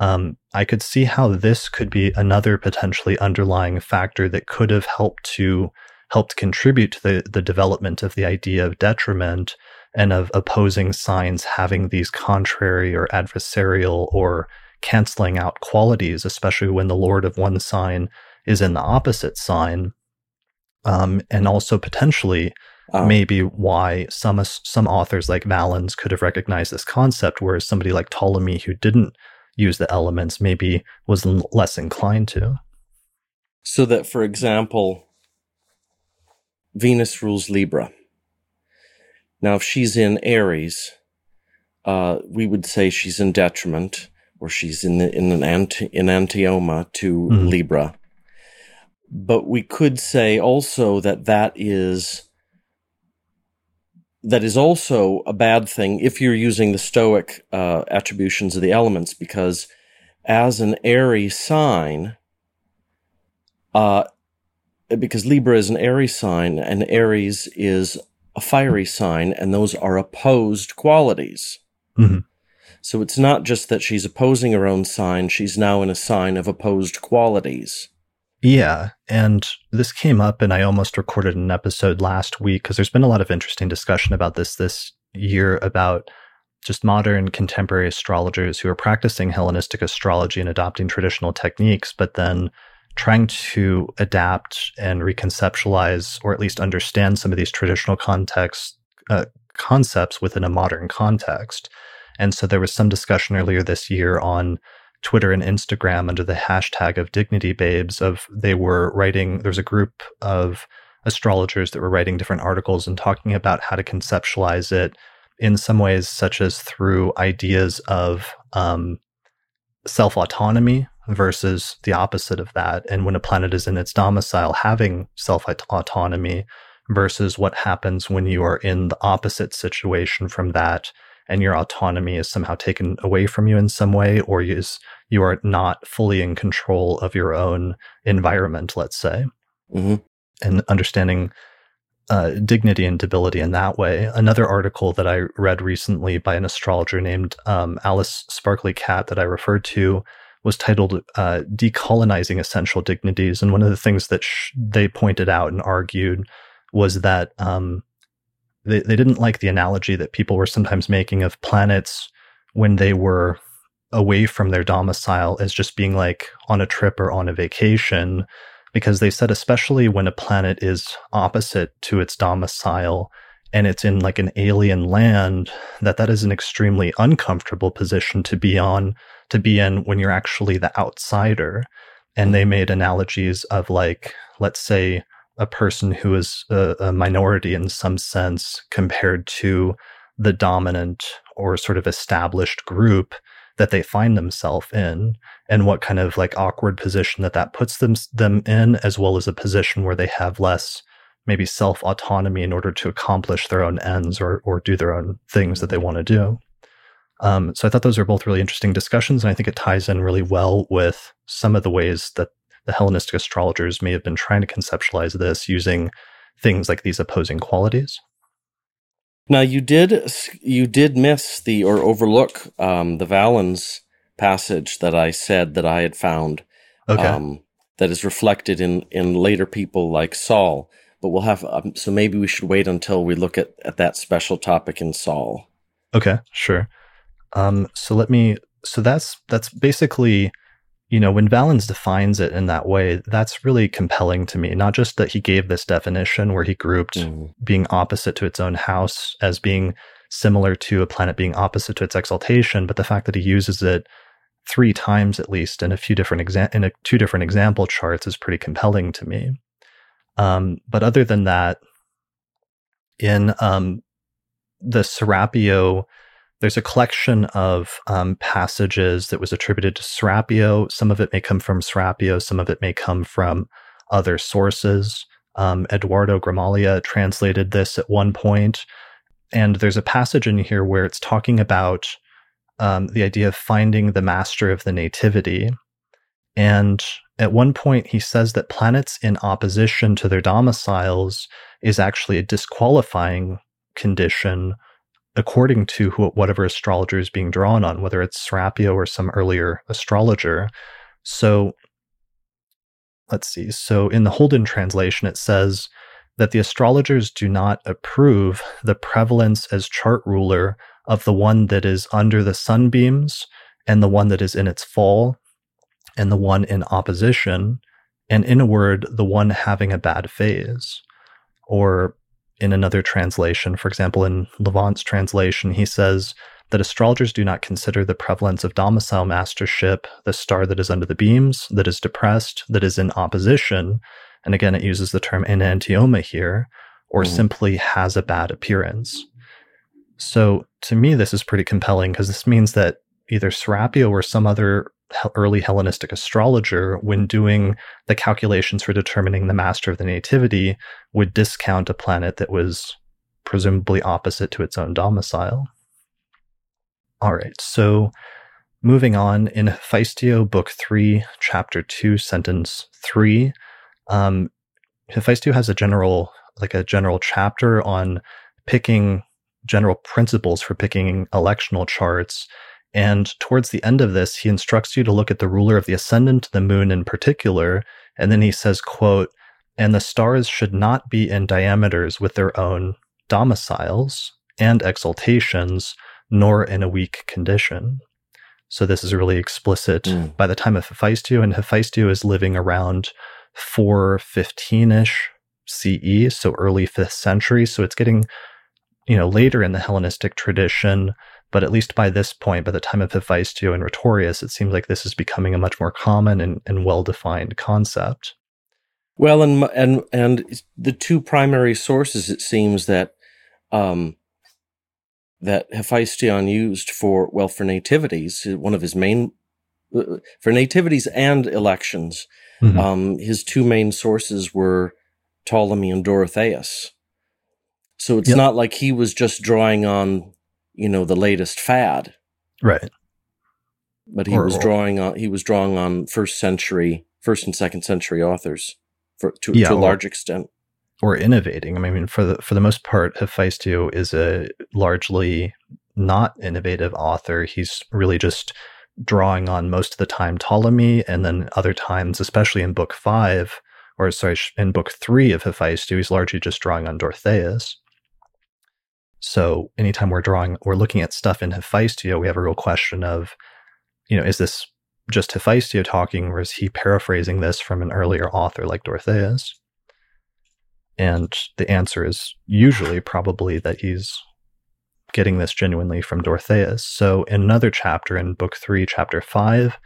Um, I could see how this could be another potentially underlying factor that could have helped to helped contribute to the, the development of the idea of detriment and of opposing signs having these contrary or adversarial or canceling out qualities, especially when the lord of one sign is in the opposite sign. um, and also potentially oh. maybe why some some authors like Valens could have recognized this concept, whereas somebody like Ptolemy, who didn't use the elements, maybe was less inclined to. So that, for example, Venus rules Libra. Now, if she's in Aries, uh, we would say she's in detriment, or she's in the, in an anti, in antioma to mm-hmm. Libra. But we could say also that that is that is also a bad thing if you're using the Stoic uh, attributions of the elements, because as an airy sign, uh, because Libra is an airy sign and Aries is a fiery sign, and those are opposed qualities. Mm-hmm. So it's not just that she's opposing her own sign, she's now in a sign of opposed qualities. Yeah. And this came up, and I almost recorded an episode last week because there's been a lot of interesting discussion about this this year about just modern contemporary astrologers who are practicing Hellenistic astrology and adopting traditional techniques, but then trying to adapt and reconceptualize or at least understand some of these traditional context uh, concepts within a modern context. And so there was some discussion earlier this year on Twitter and Instagram under the hashtag of Dignity Babes of they were writing there's a group of astrologers that were writing different articles and talking about how to conceptualize it in some ways such as through ideas of um, self autonomy versus the opposite of that and when a planet is in its domicile having self autonomy versus what happens when you are in the opposite situation from that and your autonomy is somehow taken away from you in some way, or you, is, you are not fully in control of your own environment, let's say. Mm-hmm. And understanding uh, dignity and debility in that way. Another article that I read recently by an astrologer named um, Alice Sparkly Cat that I referred to was titled uh, Decolonizing Essential Dignities. And one of the things that sh- they pointed out and argued was that um, they, they didn't like the analogy that people were sometimes making of planets when they were away from their domicile as just being like on a trip or on a vacation because they said especially when a planet is opposite to its domicile and it's in like an alien land that that is an extremely uncomfortable position to be on to be in when you're actually the outsider. And they made analogies of like let's say a person who is a, a minority in some sense compared to the dominant or sort of established group that they find themselves in and what kind of like awkward position that that puts them them in as well as a position where they have less maybe self autonomy in order to accomplish their own ends or or do their own things that they want to do um, so i thought those are both really interesting discussions and i think it ties in really well with some of the ways that the Hellenistic astrologers may have been trying to conceptualize this using things like these opposing qualities. Now you did you did miss the or overlook um, the Valens passage that I said that I had found. Okay. Um, that is reflected in in later people like Sahl. But we'll have um, so maybe we should wait until we look at at that special topic in Sahl. Okay, sure. Um, so let me. So that's that's basically you know, when Valens defines it in that way, that's really compelling to me. Not just that he gave this definition where he grouped mm. being opposite to its own house as being similar to a planet being opposite to its exaltation, but the fact that he uses it three times at least in a few different exa- in a, two different example charts is pretty compelling to me. Um, but other than that, in um, the Serapio there's a collection of um, passages that was attributed to Serapio. Some of it may come from Serapio, some of it may come from other sources. Um, Eduardo Gramaglia translated this at one point, and there's a passage in here where it's talking about um, the idea of finding the master of the nativity. And at one point, he says that planets in opposition to their domiciles is actually a disqualifying condition according to whatever astrologer is being drawn on, whether it's Serapio or some earlier astrologer. So let's see. So in the Holden translation, it says that the astrologers do not approve the prevalence as chart ruler of the one that is under the sunbeams and the one that is in its fall and the one in opposition. and in a word, the one having a bad phase. Or in another translation, for example, in Levente's translation, he says that astrologers do not consider the prevalence of domicile mastership the star that is under the beams, that is depressed, that is in opposition. And again, it uses the term enantioma here, or mm. simply has a bad appearance. So to me, this is pretty compelling because this means that either Serapio or some other early Hellenistic astrologer, when doing the calculations for determining the master of the nativity, would discount a planet that was presumably opposite to its own domicile. All right, so moving on in Hephaestio, Book 3, Chapter 2, Sentence 3, um, Hephaestio has a general, like a general chapter on picking general principles for picking electional charts and towards the end of this, he instructs you to look at the ruler of the ascendant, the moon in particular. And then he says, quote, and the stars should not be in diameters with their own domiciles and exaltations, nor in a weak condition. So this is really explicit mm. by the time of Hephaestio, and Hephaestio is living around 415 ish CE, so early fifth century. So it's getting, you know, later in the Hellenistic tradition. But at least by this point, by the time of Hephaestio and Rhetorius, it seems like this is becoming a much more common and, and well defined concept. Well, and and and the two primary sources it seems that um, that Hephaestion used for well for nativities, one of his main uh, for nativities and elections, mm-hmm. um, his two main sources were Ptolemy and Dorotheus. So it's yep. not like he was just drawing on you know the latest fad. Right. But he or, was drawing on he was drawing on first century first and second century authors for to, yeah, to a or, large extent. or innovating. I mean for the for the most part hephaestio is a largely not innovative author. He's really just drawing on most of the time ptolemy and then other times especially in book five or sorry in book three of hephaestio he's largely just drawing on dorotheus so anytime we're drawing, we're looking at stuff in Hephaestio, we have a real question of, you know, is this just Hephaestio talking, or is he paraphrasing this from an earlier author like Dorotheus? And the answer is usually probably that he's getting this genuinely from Dorotheus. So in another chapter in book three, chapter five,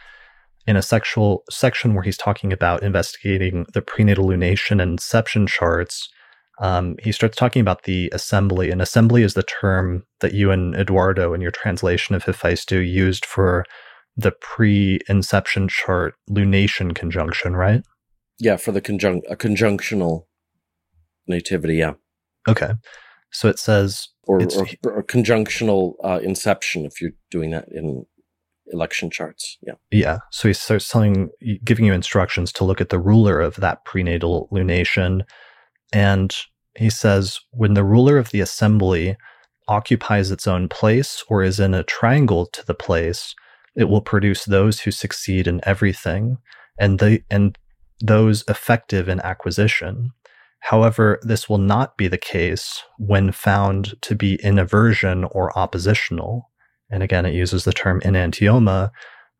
in a sexual section where he's talking about investigating the prenatal lunation and inception charts, um, he starts talking about the assembly, and assembly is the term that you and Eduardo in your translation of Hephaestio used for the pre-inception chart lunation conjunction, right? Yeah, for the conjunct a conjunctional nativity. Yeah. Okay. So it says, or, or, or conjunctional uh, inception if you're doing that in election charts. Yeah. Yeah. So he starts telling, giving you instructions to look at the ruler of that prenatal lunation and he says, when the ruler of the assembly occupies its own place or is in a triangle to the place, it will produce those who succeed in everything and the and those effective in acquisition. However, this will not be the case when found to be in aversion or oppositional. And again, it uses the term enantioma,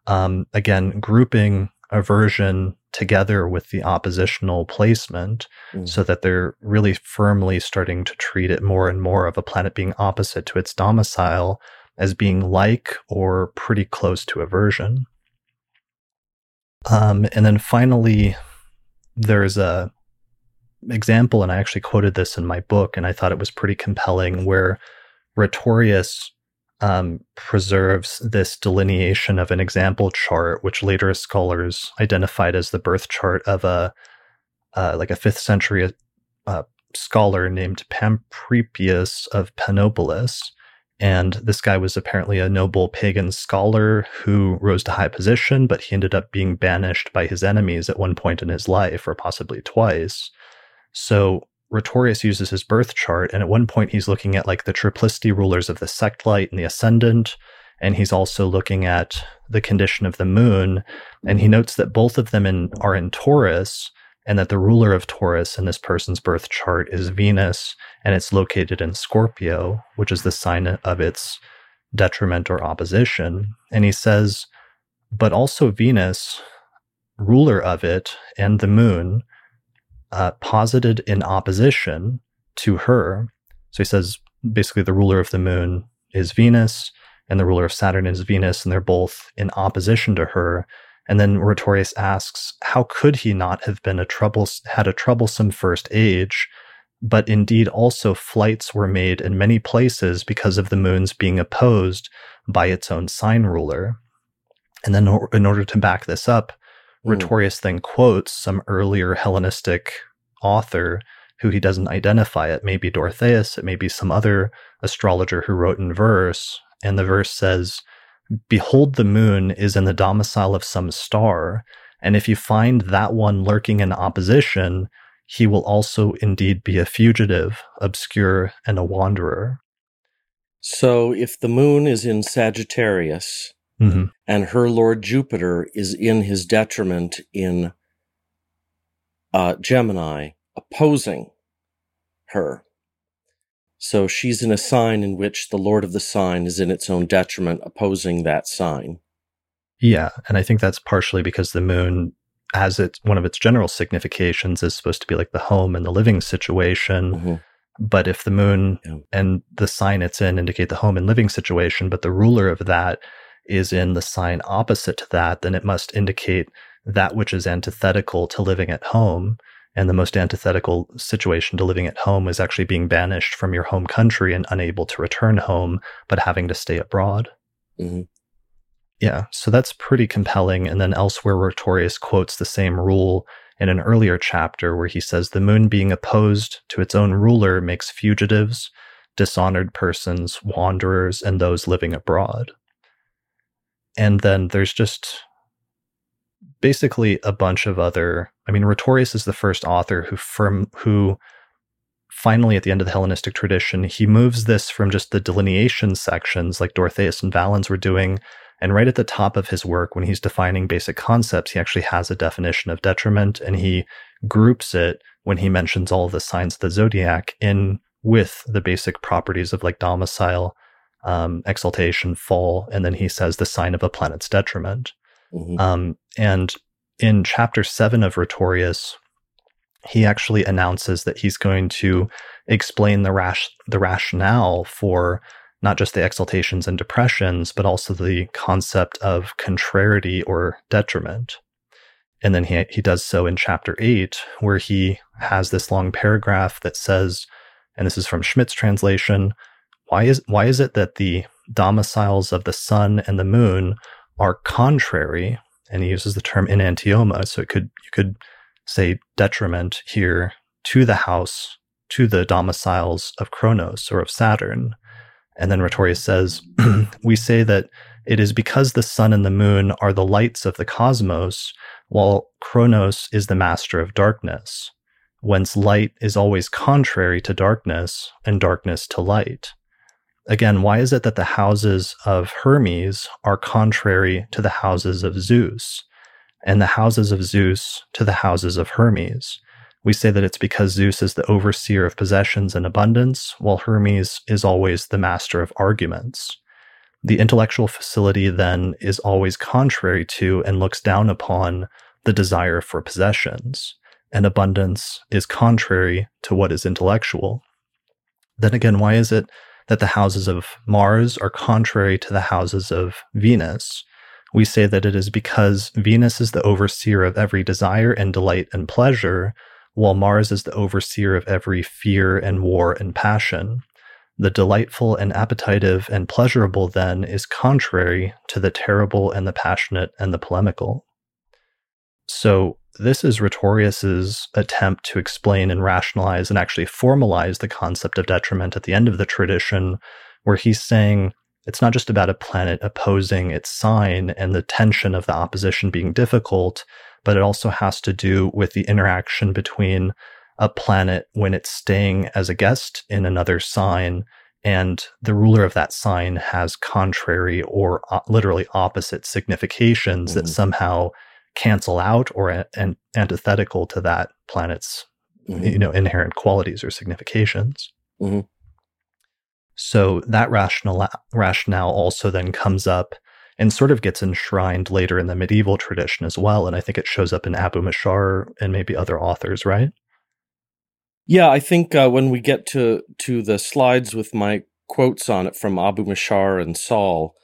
um, again, grouping aversion together with the oppositional placement mm. so that they're really firmly starting to treat it more and more of a planet being opposite to its domicile as being like or pretty close to aversion. Um, and then finally, there's a example, and I actually quoted this in my book, and I thought it was pretty compelling, where Rhetorius um, preserves this delineation of an example chart, which later scholars identified as the birth chart of a uh, like a fifth century uh, scholar named Pamprepius of Panopolis. And this guy was apparently a noble pagan scholar who rose to high position, but he ended up being banished by his enemies at one point in his life, or possibly twice. So Rhetorius uses his birth chart, and at one point he's looking at like the triplicity rulers of the sect-light and the ascendant, and he's also looking at the condition of the moon, and he notes that both of them in, are in Taurus, and that the ruler of Taurus in this person's birth chart is Venus, and it's located in Scorpio, which is the sign of its detriment or opposition. And he says, but also Venus ruler of it and the moon uh, posited in opposition to her. So he says basically the ruler of the moon is Venus and the ruler of Saturn is Venus, and they're both in opposition to her. And then Rhetorius asks, how could he not have been a trouble, had a troublesome first age? But indeed, also flights were made in many places because of the moon's being opposed by its own sign ruler. And then, in order to back this up, mm. Rhetorius then quotes some earlier Hellenistic author who he doesn't identify. It may be Dorotheus, it may be some other astrologer who wrote in verse. And the verse says, Behold, the moon is in the domicile of some star, and if you find that one lurking in opposition, he will also indeed be a fugitive, obscure, and a wanderer. So if the moon is in Sagittarius mm-hmm. and her lord Jupiter is in his detriment in uh, Gemini, opposing her, so she's in a sign in which the Lord of the sign is in its own detriment, opposing that sign. Yeah, and I think that's partially because the moon, as its one of its general significations, is supposed to be like the home and the living situation. Mm-hmm. But if the moon yeah. and the sign it's in indicate the home and living situation, but the ruler of that is in the sign opposite to that, then it must indicate that which is antithetical to living at home. And the most antithetical situation to living at home is actually being banished from your home country and unable to return home, but having to stay abroad. Mm-hmm. Yeah, so that's pretty compelling. And then elsewhere, Rhetorius quotes the same rule in an earlier chapter where he says the moon being opposed to its own ruler makes fugitives, dishonored persons, wanderers, and those living abroad. And then there's just basically a bunch of other. I mean, Rhetorius is the first author who from who finally at the end of the Hellenistic tradition he moves this from just the delineation sections like Dorotheus and Valens were doing, and right at the top of his work when he's defining basic concepts, he actually has a definition of detriment, and he groups it when he mentions all the signs of the zodiac in with the basic properties of like domicile, um, exaltation, fall, and then he says the sign of a planet's detriment. Mm-hmm. Um, and in chapter seven of Rhetorius, he actually announces that he's going to explain the rash the rationale for not just the exaltations and depressions, but also the concept of contrariety or detriment. And then he, he does so in chapter eight, where he has this long paragraph that says, and this is from Schmidt's translation, why is, why is it that the domiciles of the sun and the moon are contrary, and he uses the term enantioma. So it could you could say detriment here to the house, to the domiciles of Kronos or of Saturn. And then Rhetorius says, We say that it is because the sun and the moon are the lights of the cosmos, while Kronos is the master of darkness, whence light is always contrary to darkness and darkness to light. Again, why is it that the houses of Hermes are contrary to the houses of Zeus, and the houses of Zeus to the houses of Hermes? We say that it's because Zeus is the overseer of possessions and abundance, while Hermes is always the master of arguments. The intellectual facility then is always contrary to and looks down upon the desire for possessions, and abundance is contrary to what is intellectual. Then again, why is it that the houses of Mars are contrary to the houses of Venus. We say that it is because Venus is the overseer of every desire and delight and pleasure, while Mars is the overseer of every fear and war and passion. The delightful and appetitive and pleasurable, then, is contrary to the terrible and the passionate and the polemical. So, this is Rhetorius's attempt to explain and rationalize and actually formalize the concept of detriment at the end of the tradition, where he's saying it's not just about a planet opposing its sign and the tension of the opposition being difficult, but it also has to do with the interaction between a planet when it's staying as a guest in another sign and the ruler of that sign has contrary or uh, literally opposite significations mm-hmm. that somehow cancel out or an, antithetical to that planet's mm-hmm. you know inherent qualities or significations. Mm-hmm. So that rational rationale also then comes up and sort of gets enshrined later in the medieval tradition as well. And I think it shows up in Abu Ma'shar and maybe other authors, right? Yeah, I think uh, when we get to to the slides with my quotes on it from Abu Ma'shar and Sahl,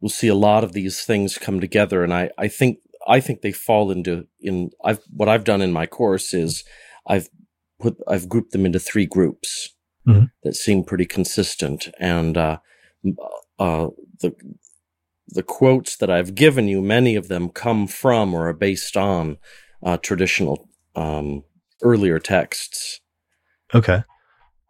we'll see a lot of these things come together. And I, I think I think they fall into in I've what I've done in my course is I've put I've grouped them into three groups mm-hmm. that seem pretty consistent, and uh, uh, the the quotes that I've given you, many of them come from or are based on uh, traditional um, earlier texts. Okay,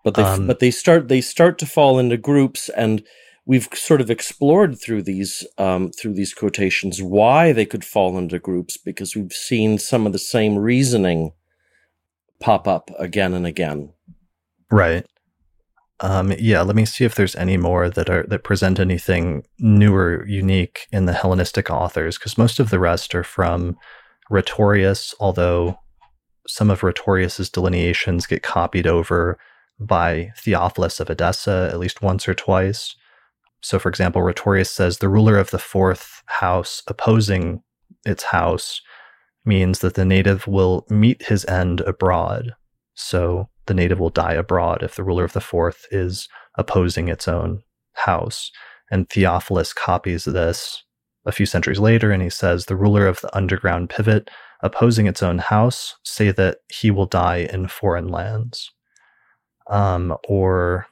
but they um, but they start they start to fall into groups, and we've sort of explored through these um, through these quotations why they could fall into groups because we've seen some of the same reasoning pop up again and again. Right. Um, yeah, let me see if there's any more that are that present anything new or unique in the Hellenistic authors, because most of the rest are from Rhetorius, although some of Rhetorius's delineations get copied over by Theophilus of Edessa at least once or twice. So, for example, Rhetorius says the ruler of the fourth house opposing its house means that the native will meet his end abroad. So the native will die abroad if the ruler of the fourth is opposing its own house. And Theophilus copies this a few centuries later and he says the ruler of the underground pivot opposing its own house say that he will die in foreign lands. Um, or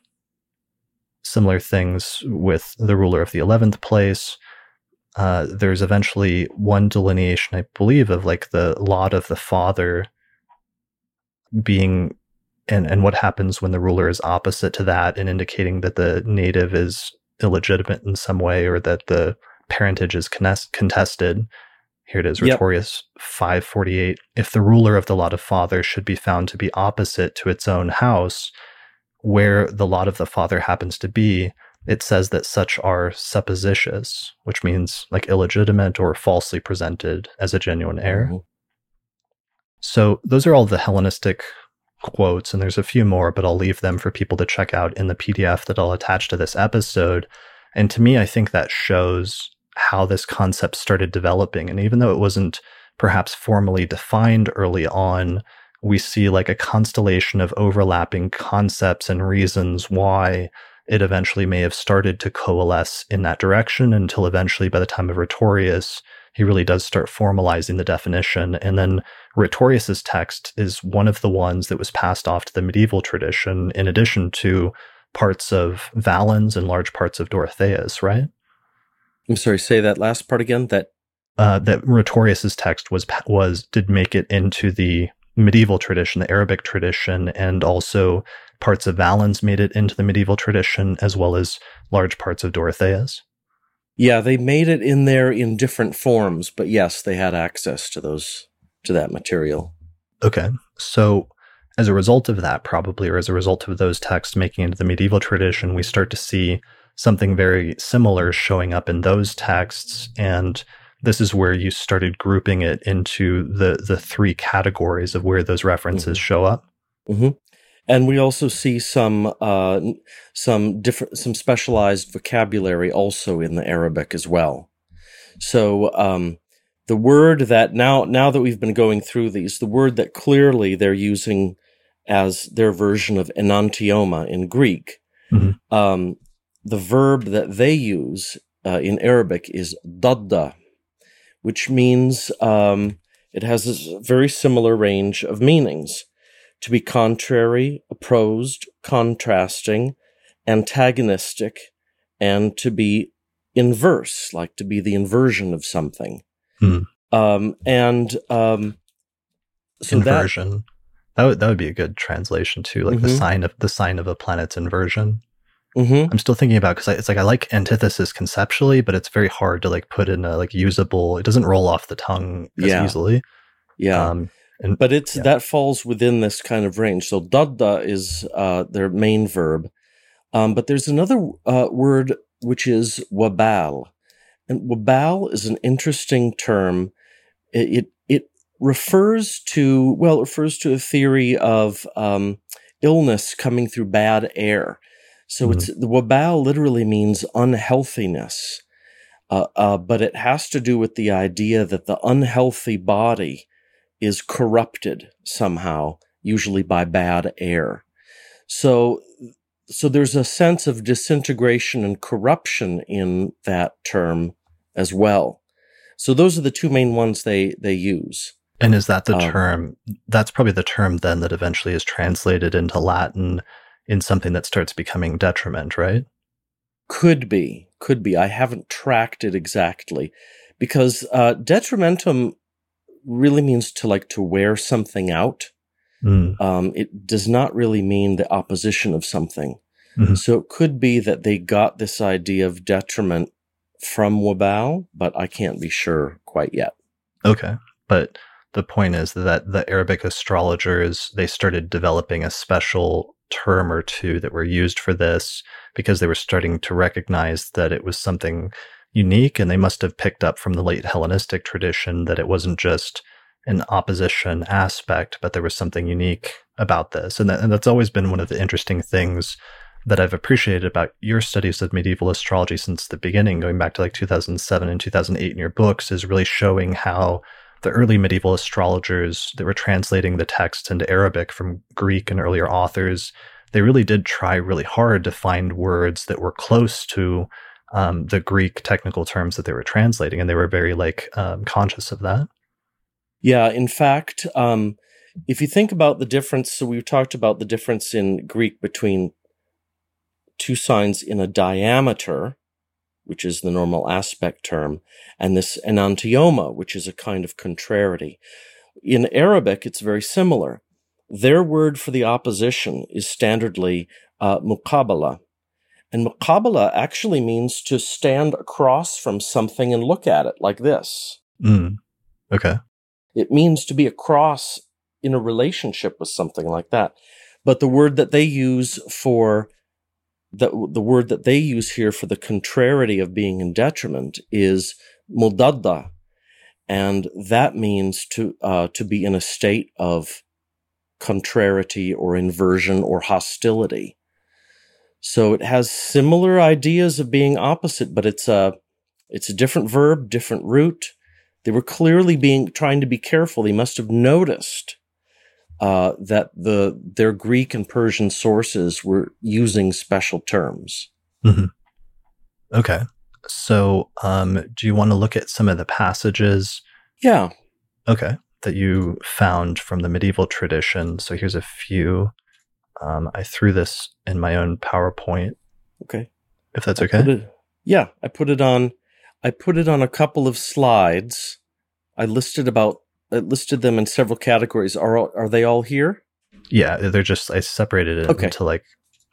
similar things with the ruler of the 11th place uh, there's eventually one delineation, I believe, of like the lot of the father being and and what happens when the ruler is opposite to that and indicating that the native is illegitimate in some way or that the parentage is contested. Here it is, yep. Rhetorius 548. If the ruler of the lot of father should be found to be opposite to its own house, where the lot of the father happens to be, it says that such are supposititious, which means like illegitimate or falsely presented as a genuine heir. Mm-hmm. So those are all the Hellenistic quotes, and there's a few more, but I'll leave them for people to check out in the PDF that I'll attach to this episode. And to me, I think that shows how this concept started developing. And even though it wasn't perhaps formally defined early on, we see like a constellation of overlapping concepts and reasons why it eventually may have started to coalesce in that direction until eventually, by the time of Rhetorius, he really does start formalizing the definition. And then Rhetorius's text is one of the ones that was passed off to the medieval tradition, in addition to parts of Valens and large parts of Dorotheus, right? I'm sorry, say that last part again. That uh, that Rhetorius's text was was did make it into the medieval tradition, the Arabic tradition, and also parts of Valens made it into the medieval tradition, as well as large parts of Dorotheus. Yeah, they made it in there in different forms, but yes, they had access to those to that material. Okay. So as a result of that, probably, or as a result of those texts making into the medieval tradition, we start to see something very similar showing up in those texts. And this is where you started grouping it into the the three categories of where those references mm-hmm. show up. Mm-hmm and we also see some uh, some different some specialized vocabulary also in the Arabic as well. So um, the word that now now that we've been going through these, the word that clearly they're using as their version of enantioma in Greek, mm-hmm. um, the verb that they use uh, in Arabic is dadda, which means um, it has a very similar range of meanings to be contrary, opposed, contrasting, antagonistic, and to be inverse, like to be the inversion of something. Hmm. Um, and um, so inversion. That, that would that would be a good translation too, like mm-hmm. the sign of the sign of a planet's inversion. Mm-hmm. I'm still thinking about because it's like I like antithesis conceptually, but it's very hard to like put in a like usable. It doesn't roll off the tongue as yeah. easily. Yeah. Um, and, but it's yeah. that falls within this kind of range. So dadda is uh, their main verb, um, but there's another uh, word which is wabal, and wabal is an interesting term. It, it, it refers to well, it refers to a theory of um, illness coming through bad air. So mm-hmm. it's the wabal literally means unhealthiness. Uh, uh, but it has to do with the idea that the unhealthy body is corrupted somehow, usually by bad air. So, so there's a sense of disintegration and corruption in that term as well. So those are the two main ones they they use. And is that the um, term? That's probably the term then that eventually is translated into Latin in something that starts becoming detriment, right? Could be, could be. I haven't tracked it exactly because uh, detrimentum really means to like to wear something out. Mm. Um, it does not really mean the opposition of something. Mm-hmm. So it could be that they got this idea of detriment from wabal, but I can't be sure quite yet. Okay. But the point is that the Arabic astrologers, they started developing a special term or two that were used for this because they were starting to recognize that it was something unique and they must have picked up from the late Hellenistic tradition that it wasn't just an opposition aspect, but there was something unique about this. And, that, and that's always been one of the interesting things that I've appreciated about your studies of medieval astrology since the beginning, going back to like 2007 and 2008 in your books, is really showing how the early medieval astrologers that were translating the texts into Arabic from Greek and earlier authors, they really did try really hard to find words that were close to um, the Greek technical terms that they were translating, and they were very like um, conscious of that. Yeah, in fact, um, if you think about the difference, so we've talked about the difference in Greek between two signs in a diameter, which is the normal aspect term, and this enantioma, which is a kind of contrariety. In Arabic, it's very similar. Their word for the opposition is standardly uh, muqabala. And muqabala actually means to stand across from something and look at it like this. Mm. Okay. It means to be across in a relationship with something like that. But the word that they use for the, the word that they use here for the contrariety of being in detriment is mudadda. And that means to, uh, to be in a state of contrariety or inversion or hostility. So it has similar ideas of being opposite, but it's a, it's a different verb, different root. They were clearly being, trying to be careful. They must have noticed uh, that the their Greek and Persian sources were using special terms. Mm-hmm. Okay, so um, do you want to look at some of the passages? Yeah. Okay, that you found from the medieval tradition. So here's a few. Um, I threw this in my own PowerPoint. Okay, if that's okay. It, yeah, I put it on. I put it on a couple of slides. I listed about it listed them in several categories. Are are they all here? Yeah, they're just I separated it okay. into like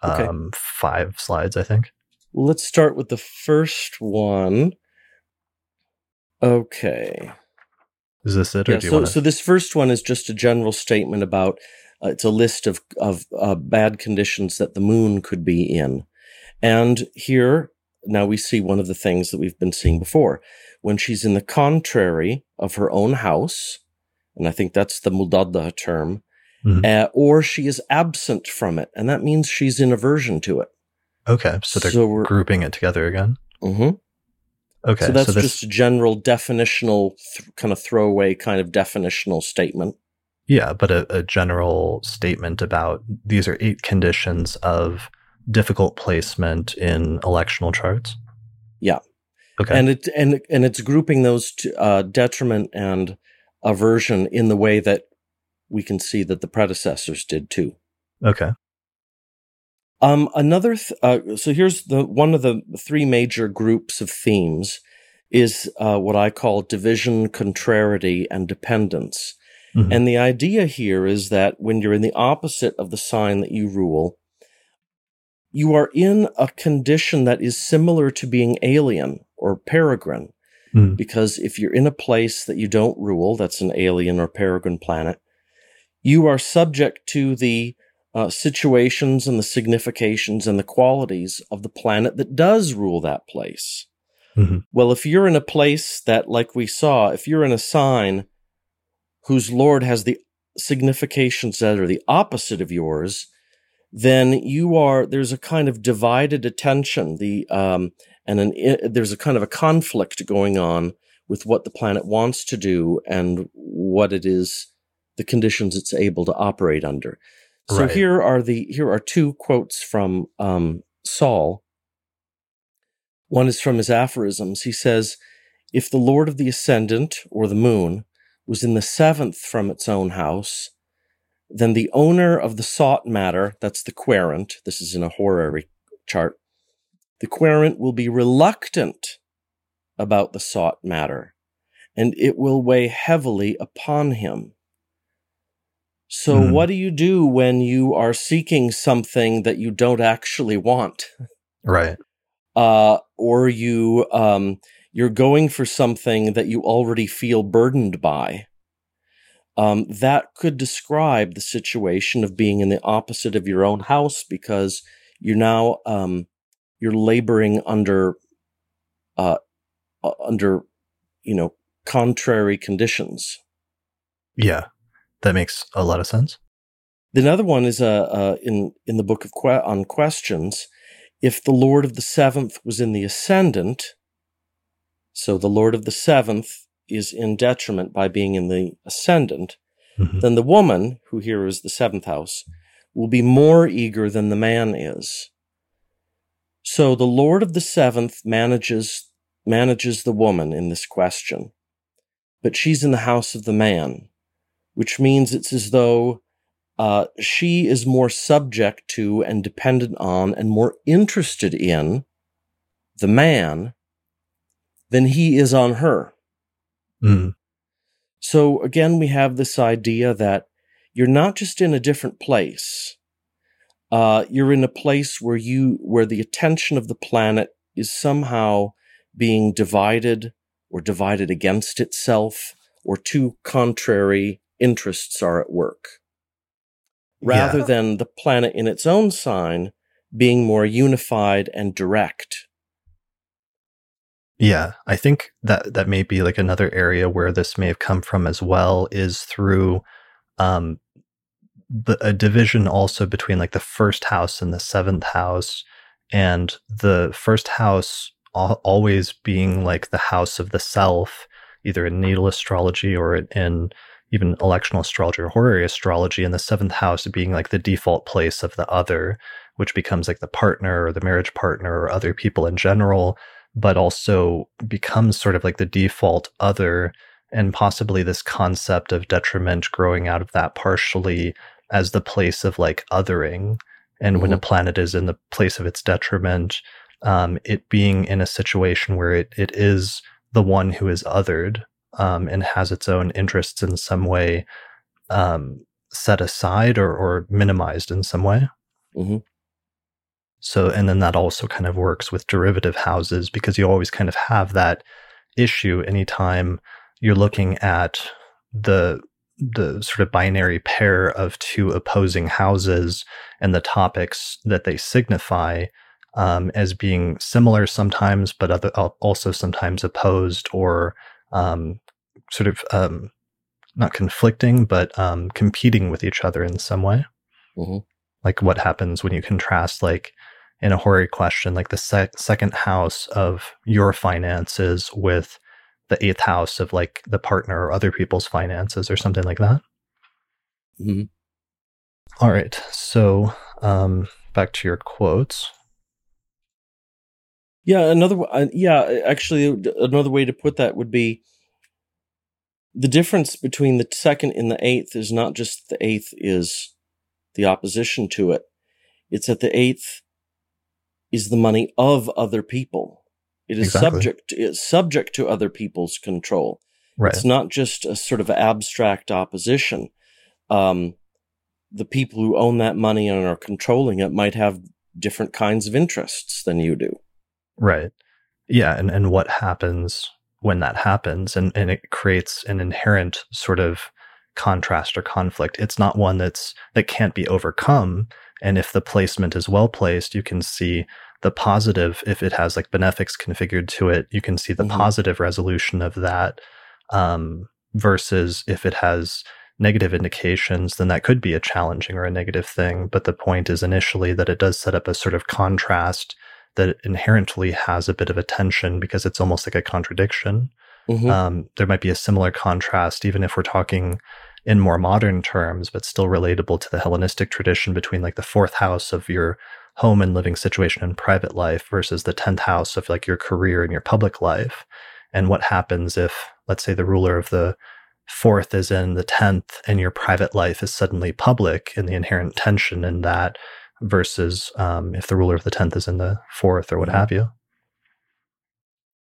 um, okay. five slides, I think. Let's start with the first one. Okay. Is this it? yeah, so, wanna... so this first one is just a general statement about uh, it's a list of of uh, bad conditions that the moon could be in, and here now we see one of the things that we've been seeing before when she's in the contrary of her own house and I think that's the mudadda term, mm-hmm. uh, or she is absent from it, and that means she's in aversion to it. Okay, so they're so grouping it together again. Mm-hmm. Okay, so that's so this... just a general definitional th- kind of throwaway kind of definitional statement. Yeah, but a, a general statement about these are eight conditions of difficult placement in electional charts. Yeah. Okay. And it and and it's grouping those to uh, detriment and aversion in the way that we can see that the predecessors did too. Okay. Um, another, th- uh, so here's the one of the three major groups of themes is uh, what I call division, contrariety, and dependence. Mm-hmm. And the idea here is that when you're in the opposite of the sign that you rule, you are in a condition that is similar to being alien or peregrine. Mm. Because if you're in a place that you don't rule, that's an alien or peregrine planet, you are subject to the uh, situations and the significations and the qualities of the planet that does rule that place. Mm-hmm. Well, if you're in a place that, like we saw, if you're in a sign whose Lord has the significations that are the opposite of yours, then you are, there's a kind of divided attention. The um, and an, there's a kind of a conflict going on with what the planet wants to do and what it is, the conditions it's able to operate under. So right. here are the here are two quotes from um, Sahl. One is from his aphorisms. He says, "If the Lord of the Ascendant or the Moon was in the seventh from its own house, then the owner of the sought matter, that's the querent, this is in a horary chart, the querent will be reluctant about the sought matter, and it will weigh heavily upon him. So, mm. what do you do when you are seeking something that you don't actually want? Right. Uh, or you um, you're going for something that you already feel burdened by. Um, that could describe the situation of being in the opposite of your own house because you're now um, you're laboring under uh, uh, under you know contrary conditions. Yeah, that makes a lot of sense. The another one is uh, uh, in in the book of que- on questions. If the Lord of the seventh was in the ascendant, so the Lord of the seventh is in detriment by being in the ascendant, mm-hmm. then the woman, who here is the seventh house, will be more eager than the man is. So the Lord of the seventh manages manages the woman in this question, but she's in the house of the man, which means it's as though uh, she is more subject to and dependent on and more interested in the man than he is on her. Mm. So again, we have this idea that you're not just in a different place. Uh, you're in a place where you, where the attention of the planet is somehow being divided or divided against itself or two contrary interests are at work. Rather yeah. than the planet in its own sign being more unified and direct yeah, I think that that may be like another area where this may have come from as well is through um the, a division also between like the first house and the seventh house and the first house al- always being like the house of the self either in natal astrology or in even electional astrology or horary astrology and the seventh house being like the default place of the other which becomes like the partner or the marriage partner or other people in general but also becomes sort of like the default other and possibly this concept of detriment growing out of that partially as the place of like othering and mm-hmm. when a mm-hmm. planet is in the place of its detriment um, it being in a situation where it, it is the one who is othered um, and has its own interests in some way um, set aside or, or minimized in some way mm-hmm. So, and then that also kind of works with derivative houses because you always kind of have that issue anytime you're looking at the the sort of binary pair of two opposing houses and the topics that they signify um, as being similar sometimes, but other, also sometimes opposed or um, sort of um, not conflicting, but um, competing with each other in some way. Mm-hmm. Like what happens when you contrast like in a horary question, like the sec- second house of your finances with the eighth house of like the partner or other people's finances or something like that. Mm-hmm. All right. So um, back to your quotes. Yeah, another uh, yeah, actually another way to put that would be the difference between the second and the eighth is not just the eighth is the opposition to it. It's that the eighth is the money of other people. It is exactly. subject it's subject to other people's control. Right. It's not just a sort of abstract opposition. Um, the people who own that money and are controlling it might have different kinds of interests than you do. Right. Yeah, and, and what happens when that happens and, and it creates an inherent sort of contrast or conflict. It's not one that's that can't be overcome. And if the placement is well placed, you can see the positive, if it has like benefics configured to it, you can see the mm-hmm. positive resolution of that. Um, versus if it has negative indications, then that could be a challenging or a negative thing. But the point is initially that it does set up a sort of contrast that inherently has a bit of a tension because it's almost like a contradiction. Mm-hmm. Um, there might be a similar contrast, even if we're talking in more modern terms, but still relatable to the Hellenistic tradition between like the fourth house of your home and living situation and private life versus the 10th house of like your career and your public life. And what happens if, let's say, the ruler of the fourth is in the 10th and your private life is suddenly public and the inherent tension in that versus um, if the ruler of the 10th is in the fourth or what mm-hmm. have you.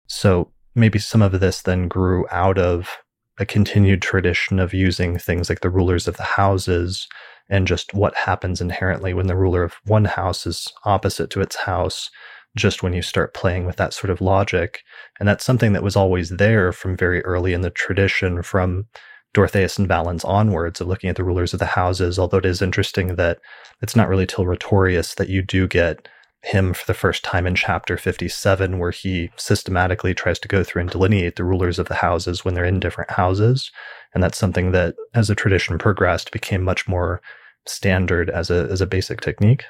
So maybe some of this then grew out of a continued tradition of using things like the rulers of the houses and just what happens inherently when the ruler of one house is opposite to its house just when you start playing with that sort of logic. And that's something that was always there from very early in the tradition from Dorotheus and Valens onwards of looking at the rulers of the houses, although it is interesting that it's not really till Rhetorius that you do get him for the first time in chapter 57, where he systematically tries to go through and delineate the rulers of the houses when they're in different houses. And that's something that, as the tradition progressed, became much more standard as a, as a basic technique.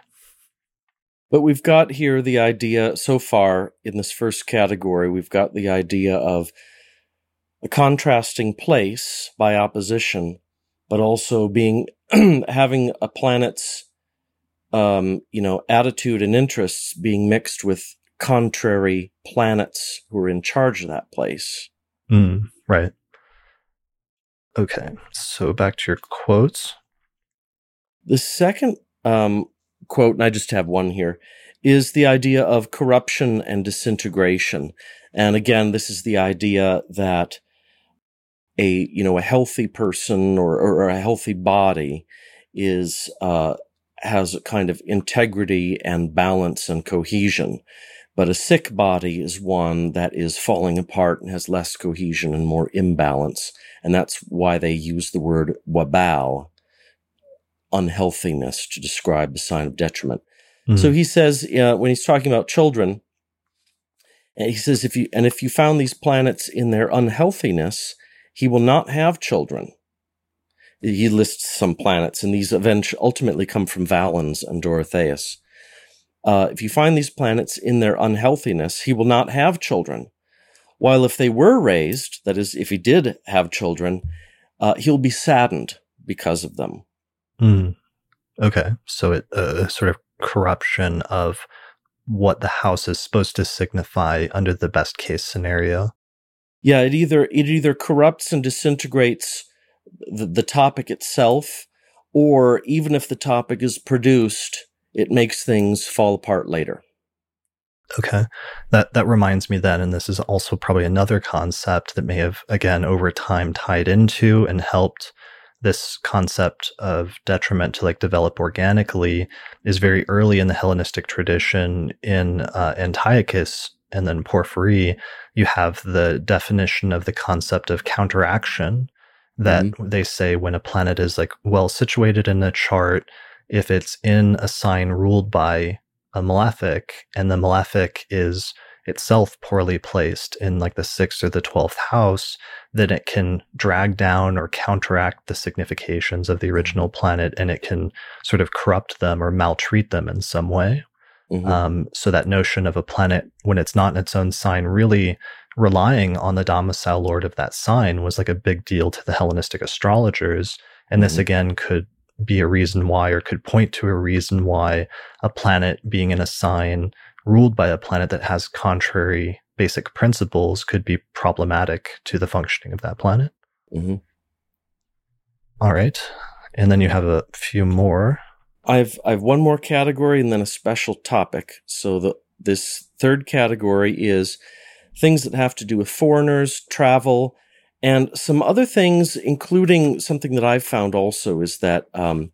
But we've got here the idea so far in this first category, we've got the idea of a contrasting place by opposition, but also being having a planet's um, you know attitude and interests being mixed with contrary planets who are in charge of that place. Mm, right. Okay, so back to your quotes. The second um, quote, and I just have one here, is the idea of corruption and disintegration. And again, this is the idea that a you know a healthy person or, or a healthy body is uh, has a kind of integrity and balance and cohesion. But a sick body is one that is falling apart and has less cohesion and more imbalance. And that's why they use the word wabal, unhealthiness, to describe the sign of detriment. Mm-hmm. So he says, uh, when he's talking about children, he says, if you, and if you found these planets in their unhealthiness, he will not have children. He lists some planets, and these eventually ultimately come from Valens and Dorotheus. Uh, if you find these planets in their unhealthiness, he will not have children. While if they were raised, that is, if he did have children, uh, he'll be saddened because of them. Mm. Okay, so it uh, sort of corruption of what the house is supposed to signify under the best case scenario yeah, it either it either corrupts and disintegrates the, the topic itself, or even if the topic is produced, it makes things fall apart later. Okay. That that reminds me then, and this is also probably another concept that may have again over time tied into and helped this concept of detriment to like develop organically is very early in the Hellenistic tradition in uh, Antiochus and then Porphyry, you have the definition of the concept of counteraction that mm-hmm. they say when a planet is like well situated in a chart, if it's in a sign ruled by a malefic and the malefic is itself poorly placed in like the sixth or the 12th house, then it can drag down or counteract the significations of the original planet and it can sort of corrupt them or maltreat them in some way. Mm-hmm. Um, so that notion of a planet when it's not in its own sign really relying on the domicile lord of that sign was like a big deal to the Hellenistic astrologers. And mm-hmm. this again could be a reason why, or could point to a reason why a planet being in a sign ruled by a planet that has contrary basic principles could be problematic to the functioning of that planet. Mm-hmm. All right. And then you have a few more. I've I've one more category and then a special topic. So the this third category is things that have to do with foreigners, travel, and some other things, including something that I've found also is that um,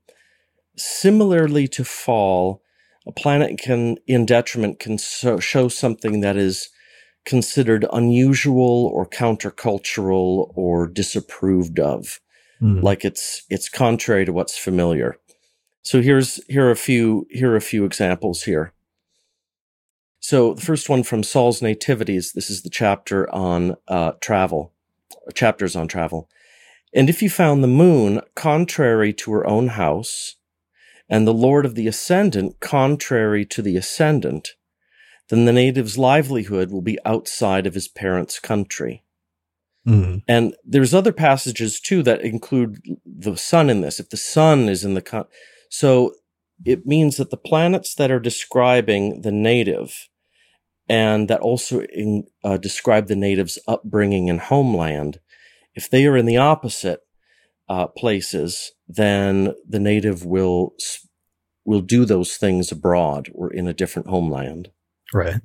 similarly to fall, a planet can, in detriment, can so, show something that is considered unusual or countercultural or disapproved of, mm. like it's it's contrary to what's familiar. So here's here are a few here are a few examples here. So the first one from Sahl's Nativities. This is the chapter on uh, travel, chapters on travel. And if you found the moon contrary to her own house, and the Lord of the ascendant contrary to the ascendant, then the native's livelihood will be outside of his parents' country. Mm. And there's other passages too that include the sun in this. If the sun is in the con- so it means that the planets that are describing the native and that also in, uh, describe the native's upbringing and homeland, if they are in the opposite uh, places, then the native will will do those things abroad or in a different homeland. Right.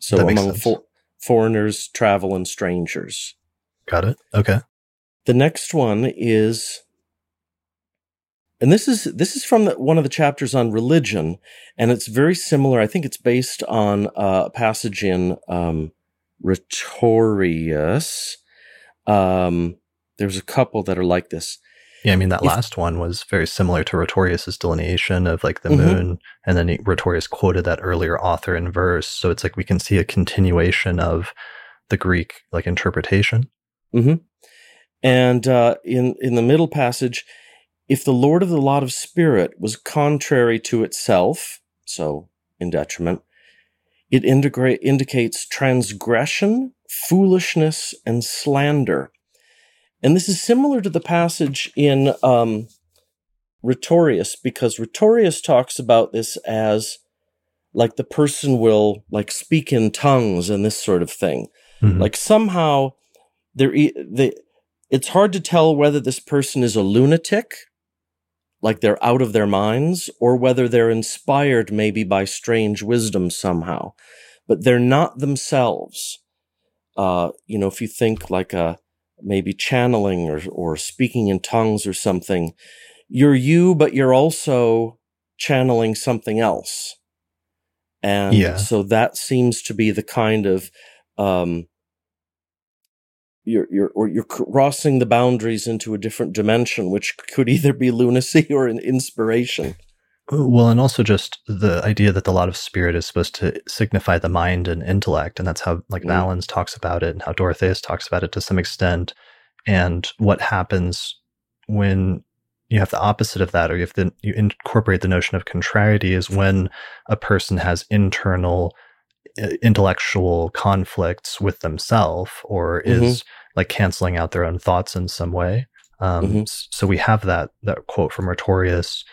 So among fo- foreigners, travel, and strangers. Got it. Okay. The next one is, and this is this is from the, one of the chapters on religion, and it's very similar. I think it's based on a passage in um, Rhetorius. Um, there's a couple that are like this. Yeah, I mean that if, last one was very similar to Rhetorius's delineation of like the mm-hmm. moon, and then Rhetorius quoted that earlier author in verse. So it's like we can see a continuation of the Greek like interpretation. Mm-hmm. And uh, in in the middle passage, if the Lord of the lot of spirit was contrary to itself, so in detriment, it integrate, indicates transgression, foolishness, and slander and this is similar to the passage in um, Rhetorius, because Rhetorius talks about this as like the person will like speak in tongues and this sort of thing. Mm-hmm. Like somehow there, they, it's hard to tell whether this person is a lunatic, like they're out of their minds, or whether they're inspired maybe by strange wisdom somehow. But they're not themselves. Uh, you know, if you think like a maybe channeling or, or speaking in tongues or something, you're you, but you're also channeling something else. And yeah. so that seems to be the kind of, um, you're, you're, or you're crossing the boundaries into a different dimension, which could either be lunacy or an inspiration. Well, and also just the idea that the lot of spirit is supposed to signify the mind and intellect, and that's how like mm. Valens talks about it, and how Dorotheus talks about it to some extent. And what happens when you have the opposite of that, or you have the you incorporate the notion of contrariety, is when a person has internal intellectual conflicts with themselves, or mm-hmm. is like canceling out their own thoughts in some way. Um, mm-hmm. So we have that that quote from Rhetorius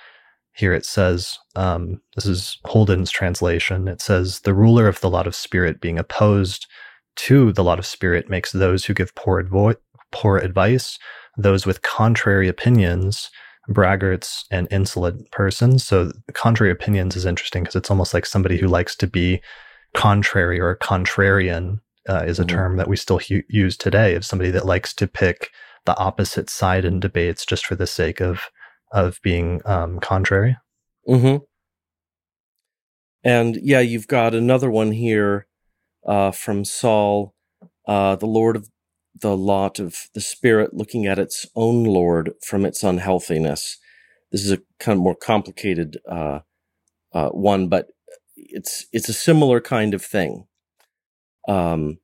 here it says, um, this is Holden's translation. It says, the ruler of the lot of spirit being opposed to the lot of spirit makes those who give poor, advo- poor advice, those with contrary opinions, braggarts and insolent persons. So contrary opinions is interesting because it's almost like somebody who likes to be contrary or contrarian uh, is a mm-hmm. term that we still hu- use today of somebody that likes to pick the opposite side in debates just for the sake of of being um, contrary. Mm-hmm. And yeah, you've got another one here uh, from Sahl, uh, the Lord of the lot of the Spirit looking at its own Lord from its unhealthiness. This is a kind of more complicated uh, uh one, but it's it's a similar kind of thing. Um,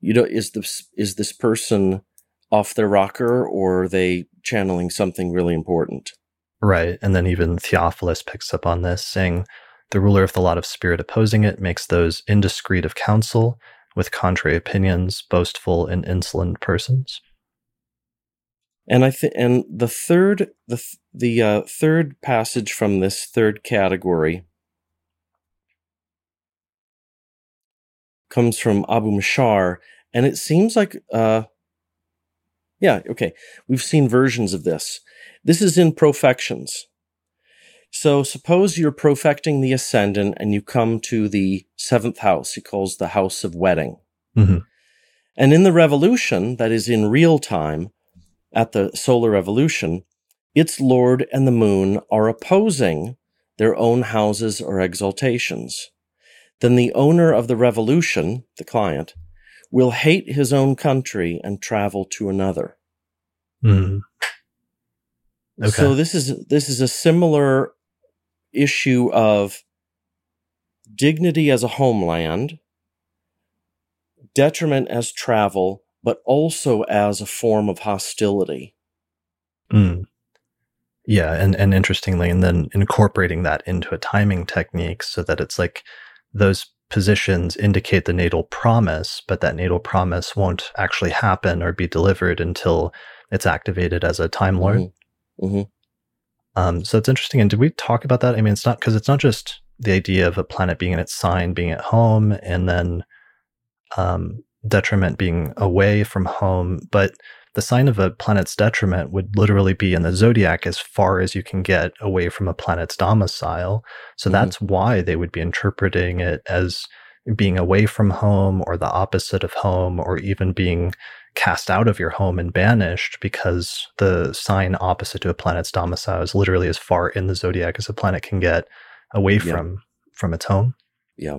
you know, is this is this person off their rocker, or are they channeling something really important? Right. And then even Theophilus picks up on this, saying, The ruler of the lot of spirit opposing it makes those indiscreet of counsel, with contrary opinions, boastful and insolent persons. And I think, and the third, the the uh, third passage from this third category comes from Abu Ma'shar, and it seems like, uh, yeah, okay, we've seen versions of this. This is in profections. So suppose you're profecting the ascendant and you come to the seventh house. He calls the house of wedding. Mm-hmm. And in the revolution, that is in real time, at the solar revolution, its Lord and the moon are opposing their own houses or exaltations. Then the owner of the revolution, the client, will hate his own country and travel to another. Mm-hmm. Okay. So this is this is a similar issue of dignity as a homeland, detriment as travel, but also as a form of hostility. Mm. Yeah, and and interestingly, and then incorporating that into a timing technique so that it's like those positions indicate the natal promise, but that natal promise won't actually happen or be delivered until it's activated as a Time Lord. Mm-hmm. Mm-hmm. Um, so it's interesting. And did we talk about that? I mean, it's not because it's not just the idea of a planet being in its sign, being at home, and then um, detriment being away from home, but the sign of a planet's detriment would literally be in the zodiac as far as you can get away from a planet's domicile. So mm-hmm. that's why they would be interpreting it as being away from home or the opposite of home or even being cast out of your home and banished because the sign opposite to a planet's domicile is literally as far in the zodiac as a planet can get away yeah. from from its home. Yeah.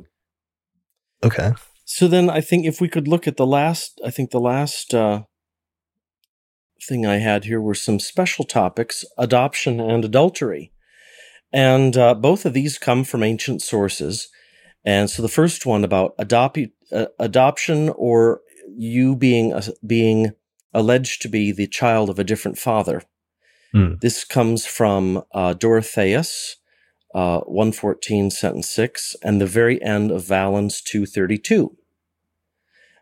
Okay. So then I think if we could look at the last I think the last uh thing I had here were some special topics adoption and adultery. And uh, both of these come from ancient sources. And so the first one about uh, adoption or you being, uh, being alleged to be the child of a different father. Mm. This comes from uh, Dorotheus, uh, 114, sentence 6, and the very end of Valens 232.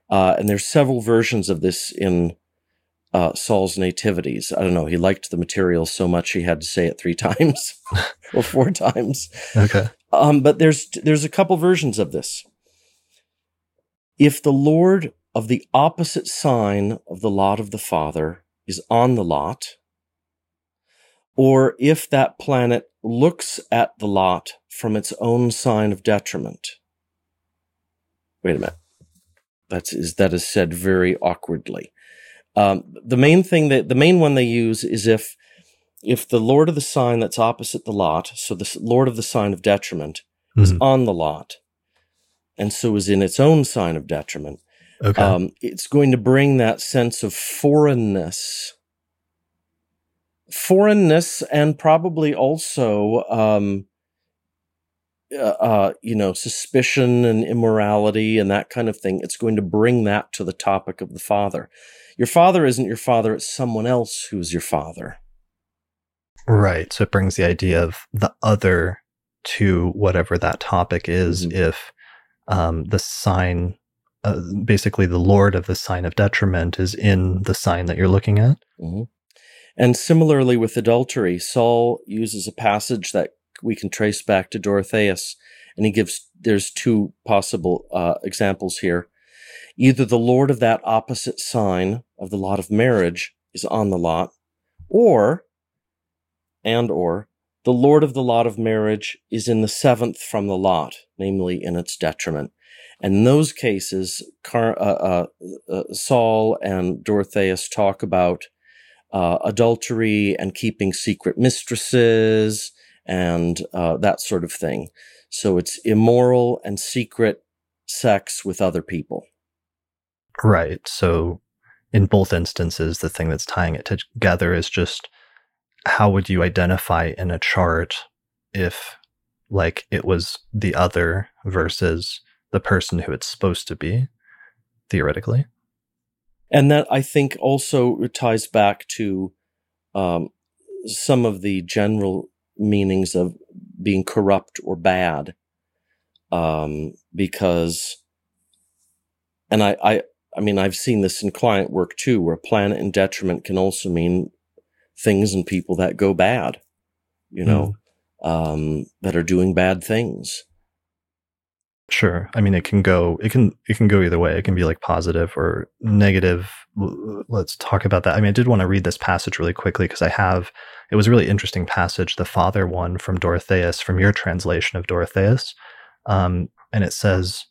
Uh, and there's several versions of this in uh, Sahl's nativities. I don't know. He liked the material so much he had to say it three times or four times. Okay. Um, but there's there's a couple versions of this. If the Lord of the opposite sign of the lot of the Father is on the lot, or if that planet looks at the lot from its own sign of detriment. Wait a minute. That's is that is said very awkwardly. Um, the main thing that the main one they use is if if the lord of the sign that's opposite the lot, so the lord of the sign of detriment mm-hmm. is on the lot, and so is in its own sign of detriment. Okay. Um, it's going to bring that sense of foreignness, foreignness, and probably also um, uh, uh, you know, suspicion and immorality and that kind of thing. It's going to bring that to the topic of the father. Your father isn't your father, it's someone else who's your father. Right. So it brings the idea of the other to whatever that topic is mm-hmm. if um, the sign, uh, basically the Lord of the sign of detriment is in the sign that you're looking at. Mm-hmm. And similarly with adultery, Sahl uses a passage that we can trace back to Dorotheus, and he gives there's two possible uh, examples here. Either the Lord of that opposite sign of the lot of marriage is on the lot, or, and or, the Lord of the lot of marriage is in the seventh from the lot, namely in its detriment. And in those cases, Car- uh, uh, uh, Sahl and Dorotheus talk about uh, adultery and keeping secret mistresses and uh, that sort of thing. So it's immoral and secret sex with other people. Right. So in both instances, the thing that's tying it together is just how would you identify in a chart if like it was the other versus the person who it's supposed to be theoretically and that i think also ties back to um, some of the general meanings of being corrupt or bad um, because and I, I I mean I've seen this in client work too where planet and detriment can also mean things and people that go bad you know mm. um, that are doing bad things Sure. I mean, it can go, it can, it can go either way. It can be like positive or negative. Let's talk about that. I mean, I did want to read this passage really quickly because I have, it was a really interesting passage, the father one from Dorotheus, from your translation of Dorotheus. Um, and it says,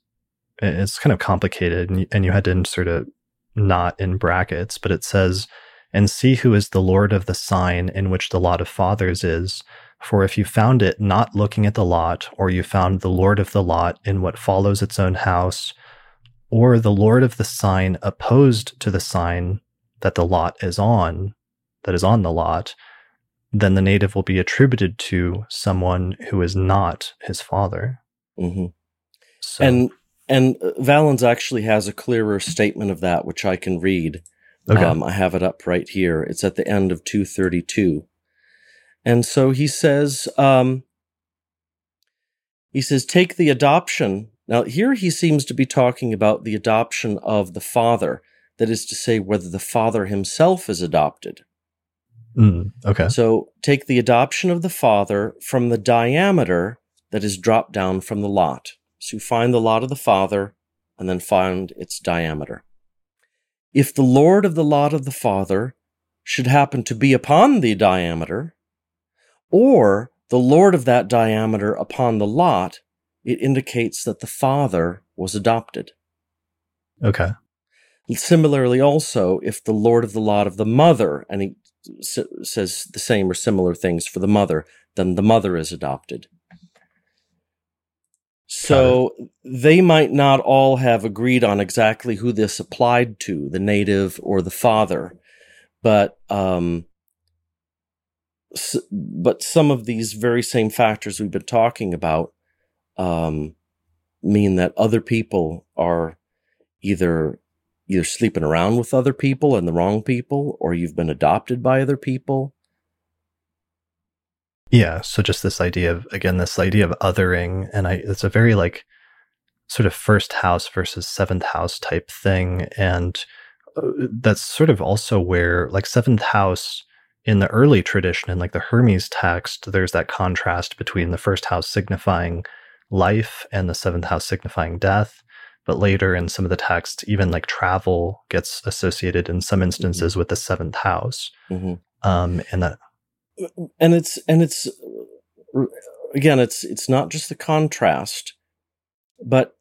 it's kind of complicated and you, and you had to insert a not in brackets, but it says, and see who is the Lord of the sign in which the lot of fathers is for if you found it not looking at the lot, or you found the Lord of the lot in what follows its own house, or the Lord of the sign opposed to the sign that the lot is on, that is on the lot, then the native will be attributed to someone who is not his father. Mm-hmm. So, and and Valens actually has a clearer statement of that, which I can read. Okay. Um, I have it up right here. It's at the end of 232. And so he says, um, he says, take the adoption Now, here he seems to be talking about the adoption of the father, that is to say, whether the father himself is adopted. Mm, okay. So take the adoption of the father from the diameter that is dropped down from the lot. So you find the lot of the father and then find its diameter. If the lord of the lot of the father should happen to be upon the diameter, or the lord of that diameter upon the lot, it indicates that the father was adopted. Okay. Similarly, also, if the lord of the lot of the mother, and he s- says the same or similar things for the mother, then the mother is adopted. So they might not all have agreed on exactly who this applied to, the native or the father, but um, but some of these very same factors we've been talking about um, mean that other people are either either sleeping around with other people and the wrong people, or you've been adopted by other people. Yeah. So just this idea of again, this idea of othering, and I it's a very like sort of first house versus seventh house type thing, and uh, that's sort of also where like seventh house in the early tradition in like the Hermes text, there's that contrast between the first house signifying life and the seventh house signifying death. But later in some of the texts, even like travel gets associated in some instances with the seventh house. Mhm. Um, and that and it's and it's again it's it's not just the contrast but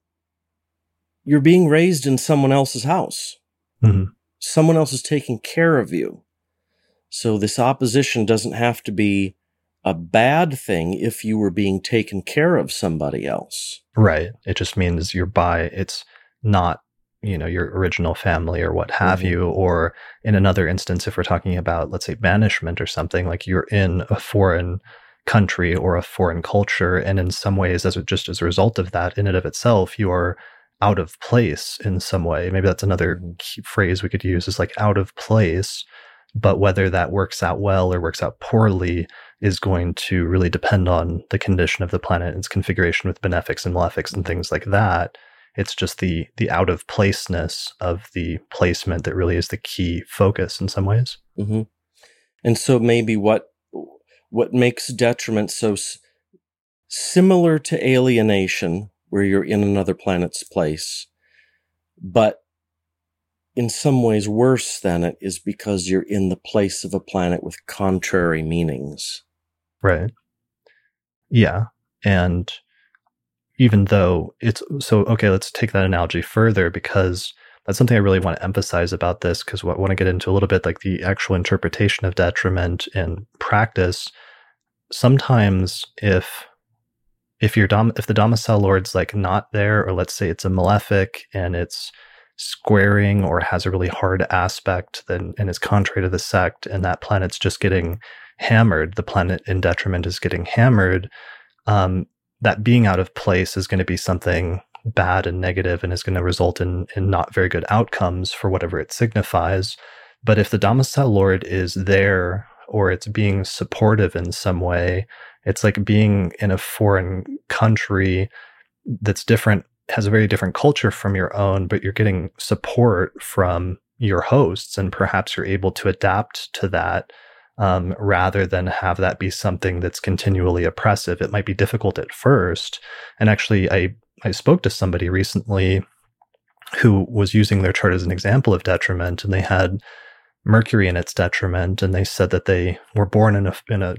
you're being raised in someone else's house Mhm. someone else is taking care of you so this opposition doesn't have to be a bad thing if you were being taken care of somebody else Right. It just means you're by, it's not, you know, your original family or what have Mhm. you. Or in another instance, if we're talking about, let's say, banishment or something, like you're in a foreign country or a foreign culture. And in some ways, as a, just as a result of that, in and of itself, you are out of place in some way. Maybe that's another Mhm. key phrase we could use is like out of place. But whether that works out well or works out poorly is going to really depend on the condition of the planet and its configuration with benefics and malefics and things like that. It's just the the out of placeness of the placement that really is the key focus in some ways. hmm And so maybe what what makes detriment so s- similar to alienation, where you're in another planet's place, but in some ways worse than it, is because you're in the place of a planet with contrary meanings. Right. Yeah. And even though it's so, okay, let's take that analogy further because that's something I really want to emphasize about this because what I want to get into a little bit like the actual interpretation of detriment in practice. Sometimes if if your dom if the domicile lord's like not there, or let's say it's a malefic and it's squaring or has a really hard aspect then and is contrary to the sect and that planet's just getting hammered, the planet in detriment is getting hammered, um, that being out of place is going to be something bad and negative and is going to result in, in not very good outcomes for whatever it signifies. But if the domicile lord is there or it's being supportive in some way, it's like being in a foreign country that's different, has a very different culture from your own, but you're getting support from your hosts and perhaps you're able to adapt to that um, rather than have that be something that's continually oppressive. It might be difficult at first. And actually, I, I spoke to somebody recently who was using their chart as an example of detriment, and they had Mercury in its detriment, and they said that they were born in a in a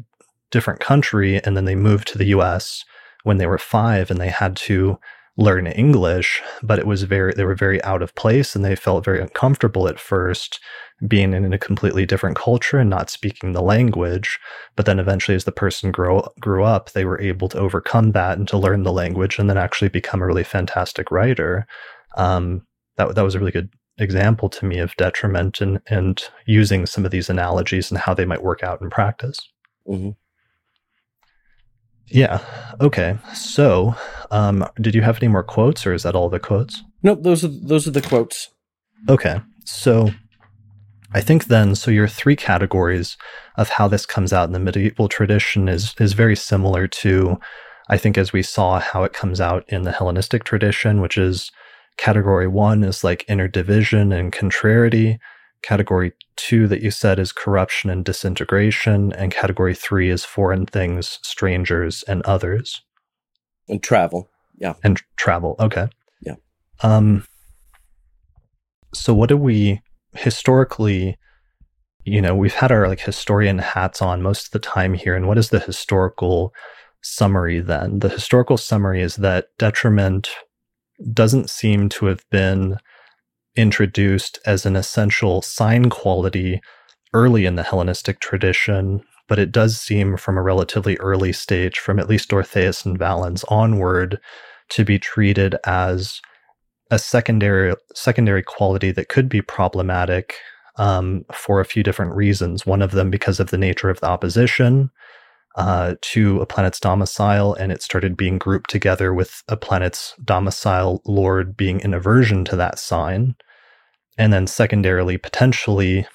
different country, and then they moved to the U.S. when they were five, and they had to learn English, but it was very they were very out of place, and they felt very uncomfortable at first being in a completely different culture and not speaking the language. But then eventually, as the person grew grew up, they were able to overcome that and to learn the language, and then actually become a really fantastic writer. Um, that that was a really good example to me of detriment and and using some of these analogies and how they might work out in practice. hmm Yeah. Okay. So, um, did you have any more quotes, or is that all the quotes? Nope, those are those are the quotes. Okay. So I think then so your three categories of how this comes out in the medieval tradition is is very similar to I think as we saw how it comes out in the Hellenistic tradition, which is category one is like inner division and contrariety. Category two that you said is corruption and disintegration. And category three is foreign things, strangers, and others. And travel. Yeah. And travel. Okay. Yeah. Um, so what do we historically you know we've had our like historian hats on most of the time here and what is the historical summary then the historical summary is that detriment doesn't seem to have been introduced as an essential sign quality early in the Hellenistic tradition, but it does seem from a relatively early stage, from at least Dorotheus and Valens onward, to be treated as a secondary secondary quality that could be problematic um, for a few different reasons. One of them because of the nature of the opposition, uh, to a planet's domicile, and it started being grouped together with a planet's domicile lord being an aversion to that sign. And then, secondarily, potentially,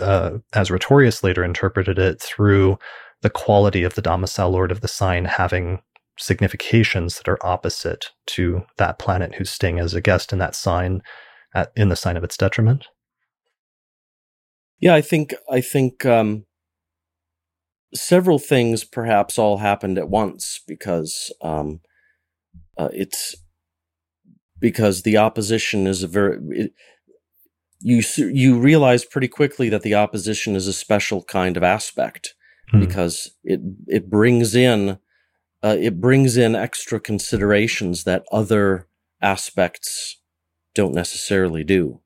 uh, as Rhetorius later interpreted it, through the quality of the domicile lord of the sign having significations that are opposite to that planet who's staying as a guest in that sign at, in the sign of its detriment. Yeah, I think I think um, several things perhaps all happened at once because um, uh, it's because the opposition is a very it, you you realize pretty quickly that the opposition is a special kind of aspect hmm. because it it brings in uh, it brings in extra considerations that other aspects don't necessarily do.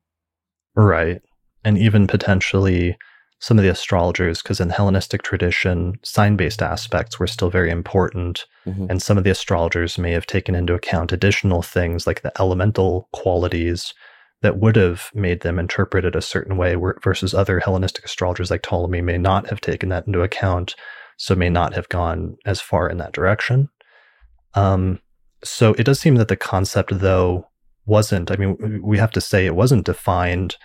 Right, and even potentially some of the astrologers, because in the Hellenistic tradition, sign based aspects were still very important. Mm-hmm. And some of the astrologers may have taken into account additional things like the elemental qualities that would have made them interpret it a certain way, versus other Hellenistic astrologers like Ptolemy may not have taken that into account, so may not have gone as far in that direction. Um, so it does seem that the concept, though, wasn't, I mean, we have to say it wasn't defined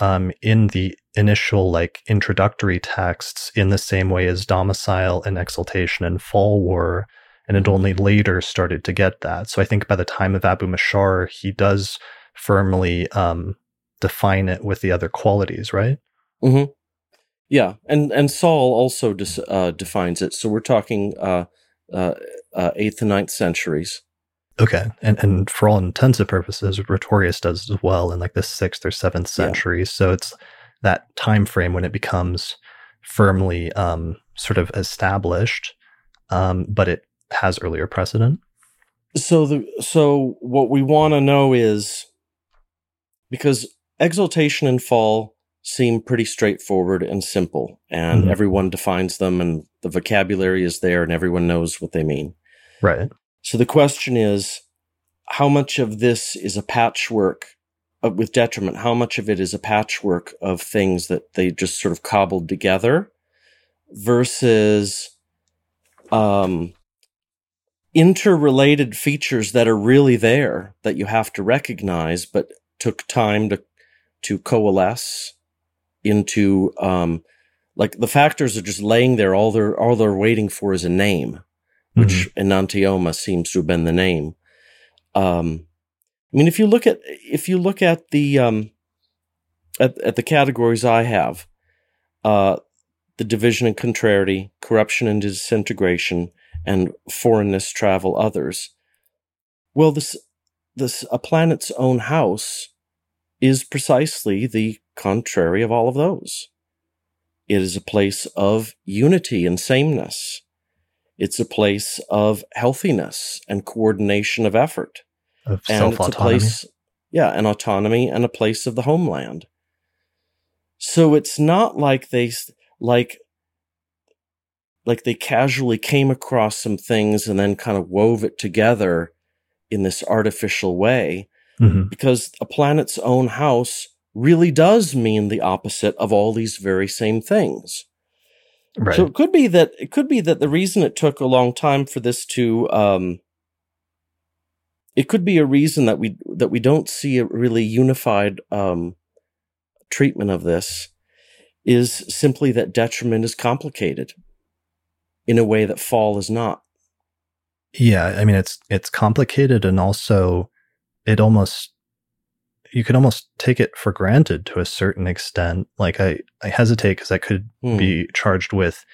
um, in the initial like introductory texts in the same way as domicile and exaltation and fall were and it only later started to get that. So i think by the time of Abu Ma'shar he does firmly um, define it with the other qualities right? Mm-hmm. yeah and and Sahl also dis, uh, defines it. So we're talking uh, uh, uh eighth and ninth centuries Okay, and and for all intents and purposes, Rhetorius does as well in like the sixth or seventh century. Yeah. So it's that time frame when it becomes firmly um, sort of established, um, but it has earlier precedent. So the so what we want to know is because exaltation and fall seem pretty straightforward and simple, and mm-hmm. everyone defines them, and the vocabulary is there, and everyone knows what they mean. Right. So the question is, how much of this is a patchwork of, with detriment? How much of it is a patchwork of things that they just sort of cobbled together versus um, interrelated features that are really there that you have to recognize, but took time to to coalesce into um, like the factors are just laying there. All they're all they're waiting for is a name which mm-hmm. enantioma seems to have been the name. Um, I mean, if you look at if you look at the um, at, at the categories I have, uh, the division and contrariety, corruption and disintegration, and foreignness, travel, others. Well, this this a planet's own house is precisely the contrary of all of those. It is a place of unity and sameness. It's a place of healthiness and coordination of effort. Of and it's a place, yeah, an autonomy and a place of the homeland. So it's not like they, like, like they casually came across some things and then kind of wove it together in this artificial way. Mm-hmm. Because a planet's own house really does mean the opposite of all these very same things. Right. So it could be that it could be that the reason it took a long time for this to um, it could be a reason that we that we don't see a really unified um, treatment of this is simply that detriment is complicated in a way that fall is not. Yeah, I mean it's it's complicated and also it almost you could almost take it for granted to a certain extent. Like I I hesitate because I could Hmm. be charged with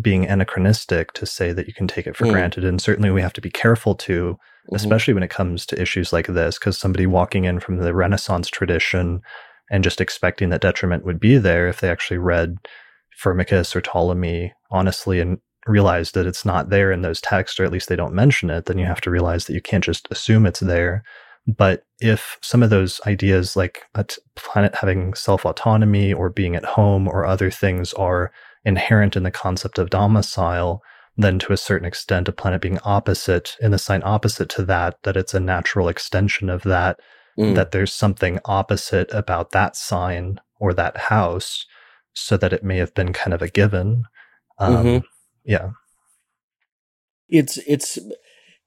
being anachronistic to say that you can take it for Hmm. granted and certainly we have to be careful to Mhm. especially when it comes to issues like this because somebody walking in from the renaissance tradition and just expecting that detriment would be there if they actually read firmicus or ptolemy honestly and realized that it's not there in those texts or at least they don't mention it then you have to realize that you can't just assume it's there but if some of those ideas like a t- planet having self-autonomy or being at home or other things are inherent in the concept of domicile then to a certain extent a planet being opposite in the sign opposite to that that it's a natural extension of that Mm. that there's something opposite about that sign or that house so that it may have been kind of a given um, Mhm. yeah it's it's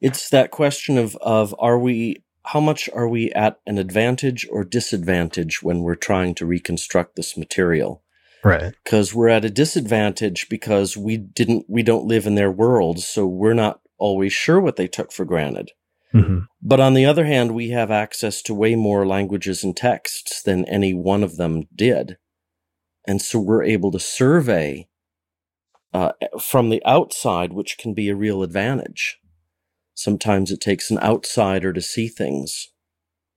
it's that question of of are we how much are we at an advantage or disadvantage when we're trying to reconstruct this material? Right. Because we're at a disadvantage because we didn't we don't live in their world so we're not always sure what they took for granted. Hmm but on the other hand we have access to way more languages and texts than any one of them did. And so we're able to survey uh, from the outside which can be a real advantage sometimes it takes an outsider to see things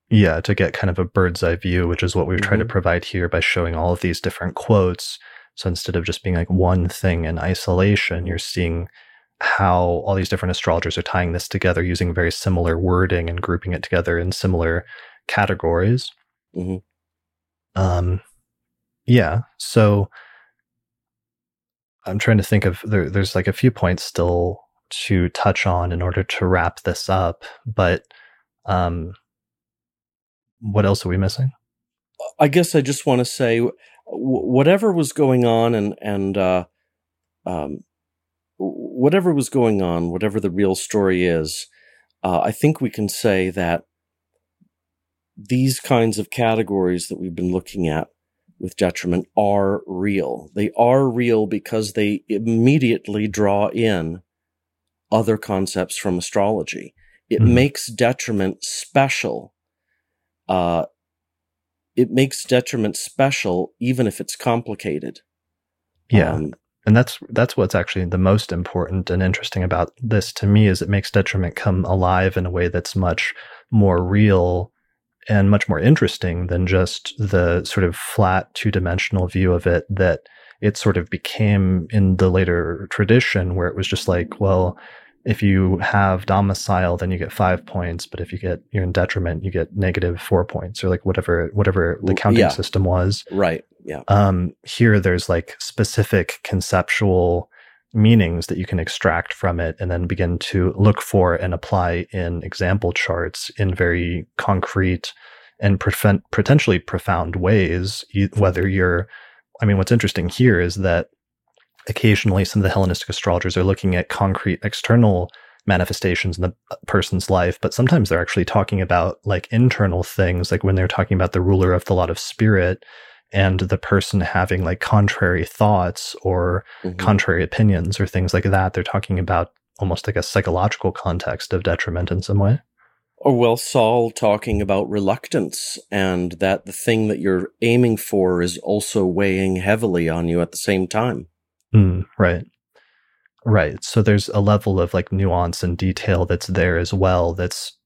yeah to get kind of a bird's eye view which is what we've tried to Mhm. provide here by showing all of these different quotes so instead of just being like one thing in isolation you're seeing how all these different astrologers are tying this together using very similar wording and grouping it together in similar categories Mhm. um yeah so i'm trying to think of there, there's like a few points still to touch on in order to wrap this up but um what else are we missing I guess I just want to say whatever was going on and and uh, um, whatever was going on, whatever the real story is, uh, I think we can say that these kinds of categories that we've been looking at with detriment are real. They are real because they immediately draw in other concepts from astrology. It Mhm. makes detriment special. Uh, it makes detriment special even if it's complicated. yeah Um, and that's that's what's actually the most important and interesting about this to me is it makes detriment come alive in a way that's much more real and much more interesting than just the sort of flat two-dimensional view of it that it sort of became in the later tradition where it was just like well if you have domicile then you get five points but if you get you're in detriment you get negative four points or like whatever whatever the counting Yeah. system was right. Yeah. um, here there's like specific conceptual meanings that you can extract from it and then begin to look for and apply in example charts in very concrete and potentially profound ways whether you're i mean what's interesting here is that occasionally some of the hellenistic astrologers are looking at concrete external manifestations in the person's life but sometimes they're actually talking about like internal things like when they're talking about the ruler of the lot of spirit and the person having like contrary thoughts or Mhm. contrary opinions or things like that. They're talking about almost like a psychological context of detriment in some way. Or well, Sahl talking about reluctance and that the thing that you're aiming for is also weighing heavily on you at the same time. Mm, right. Right. So there's a level of like nuance and detail that's there as well that's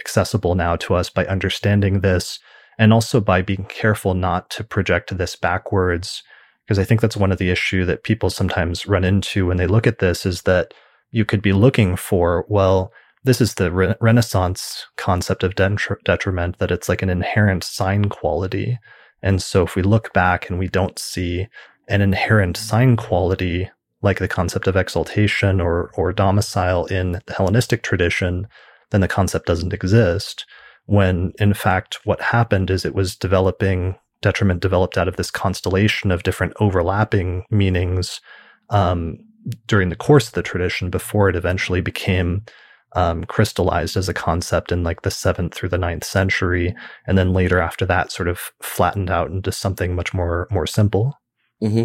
accessible now to us by understanding this and also by being careful not to project this backwards because I think that's one of the issue that people sometimes run into when they look at this is that you could be looking for well this is the re- renaissance concept of detri- detriment that it's like an inherent sign quality and so if we look back and we don't see an inherent sign quality like the concept of exaltation or or domicile in the Hellenistic tradition, then the concept doesn't exist. When in fact what happened is it was developing detriment developed out of this constellation of different overlapping meanings um, during the course of the tradition before it eventually became um, crystallized as a concept in like the seventh through the ninth century, and then later after that, sort of flattened out into something much more more simple. Mm-hmm.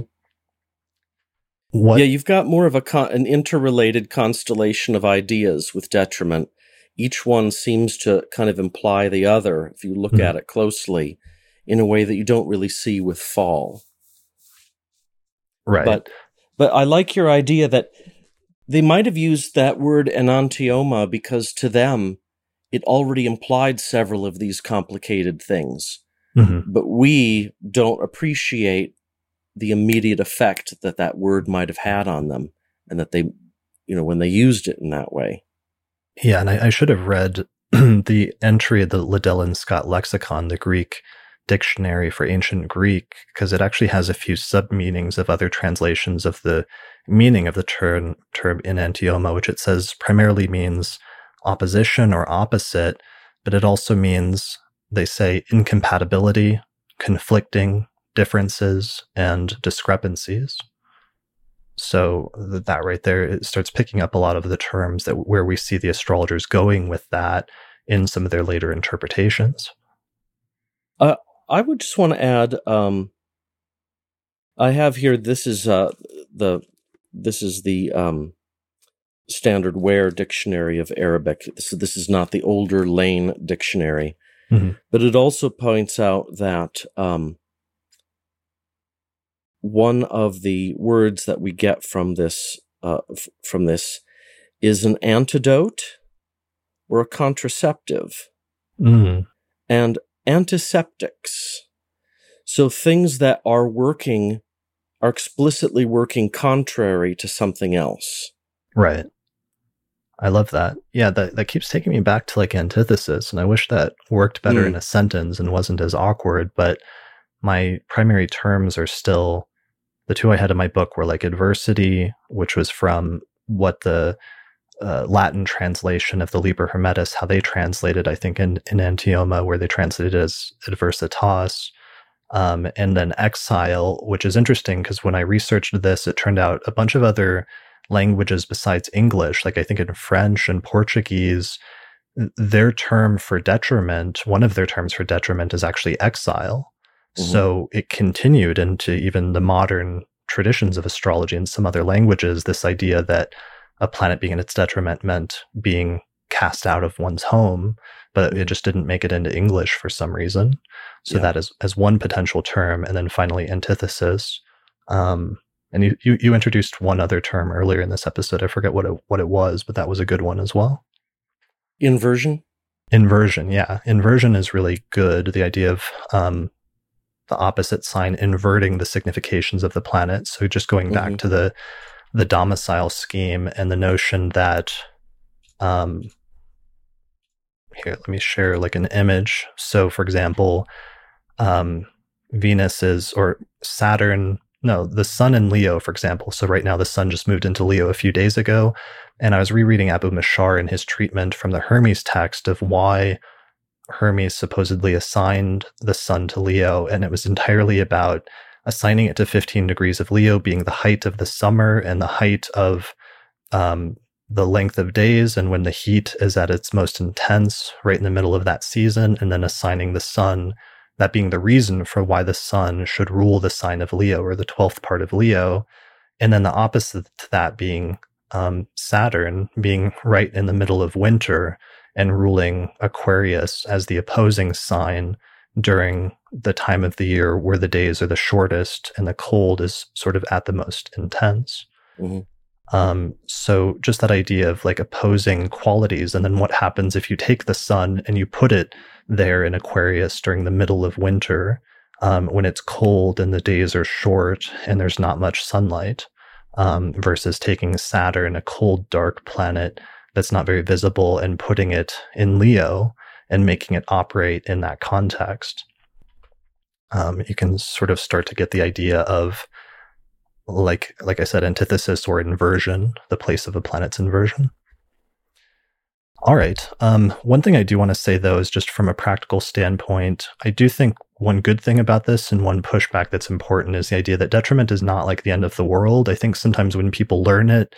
What? Yeah, you've got more of a con- an interrelated constellation of ideas with detriment. Each one seems to kind of imply the other if you look mm-hmm. at it closely in a way that you don't really see with fall. Right. But but I like your idea that they might have used that word enantioma because to them it already implied several of these complicated things. Mm-hmm. But we don't appreciate the immediate effect that that word might have had on them and that they, you know, when they used it in that way. Yeah. And I, I should have read the entry of the Liddell and Scott lexicon, the Greek dictionary for ancient Greek, because it actually has a few sub meanings of other translations of the meaning of the term, term enantioma, which it says primarily means opposition or opposite, but it also means, they say, incompatibility, conflicting, differences, and discrepancies. So that right there it starts picking up a lot of the terms that where we see the astrologers going with that in some of their later interpretations. Uh, I would just want to add. Um, I have here. This is uh, the this is the um, standard Wehr dictionary of Arabic. So this is not the older Lane dictionary, mm-hmm. but it also points out that um, one of the words that we get from this uh, f- from this is an antidote or a contraceptive, mm. and antiseptics. So things that are working are explicitly working contrary to something else. Right. I love that. Yeah, that, that keeps taking me back to like antithesis. And I wish that worked better mm. in a sentence and wasn't as awkward. But my primary terms are still the two I had in my book were like adversity, which was from what the uh, Latin translation of the Liber Hermetis, how they translated, I think, in, enantioma, where they translated as adversitas. Um, and then exile, which is interesting because when I researched this, it turned out a bunch of other languages besides English, like I think in French and Portuguese, their term for detriment, one of their terms for detriment is actually exile. Mm-hmm. So it continued into even the modern traditions of astrology and some other languages, this idea that a planet being in its detriment meant being cast out of one's home, but it just didn't make it into English for some reason. So yeah. that is as one potential term. And then finally, antithesis. Um, and you, you, you introduced one other term earlier in this episode. I forget what it what it was, but that was a good one as well. Inversion. Inversion, yeah. Inversion is really good. The idea of um, the opposite sign inverting the significations of the planet. So just going mm-hmm. back to the the domicile scheme and the notion that um, here let me share like an image. So for example, um, Venus is or Saturn no, the sun in Leo, for example. So right now the sun just moved into Leo a few days ago. And I was rereading Abu Ma'shar in his treatment from the Hermes text of why Hermes supposedly assigned the sun to Leo. And it was entirely about assigning it to 15 degrees of Leo being the height of the summer and the height of um, the length of days and when the heat is at its most intense, right in the middle of that season, and then assigning the sun that being the reason for why the sun should rule the sign of Leo or the 12th part of Leo. And then the opposite to that being um, Saturn being right in the middle of winter and ruling Aquarius as the opposing sign during the time of the year where the days are the shortest and the cold is sort of at the most intense. Mm-hmm. Um, so just that idea of like opposing qualities, and then what happens if you take the sun and you put it there in Aquarius during the middle of winter, um, when it's cold and the days are short and there's not much sunlight, um, versus taking Saturn, a cold, dark planet that's not very visible, and putting it in Leo and making it operate in that context. Um, you can sort of start to get the idea of like like I said, antithesis or inversion, the place of a planet's inversion. All right. Um, one thing I do want to say though is just from a practical standpoint, I do think one good thing about this and one pushback that's important is the idea that detriment is not like the end of the world. I think sometimes when people learn it,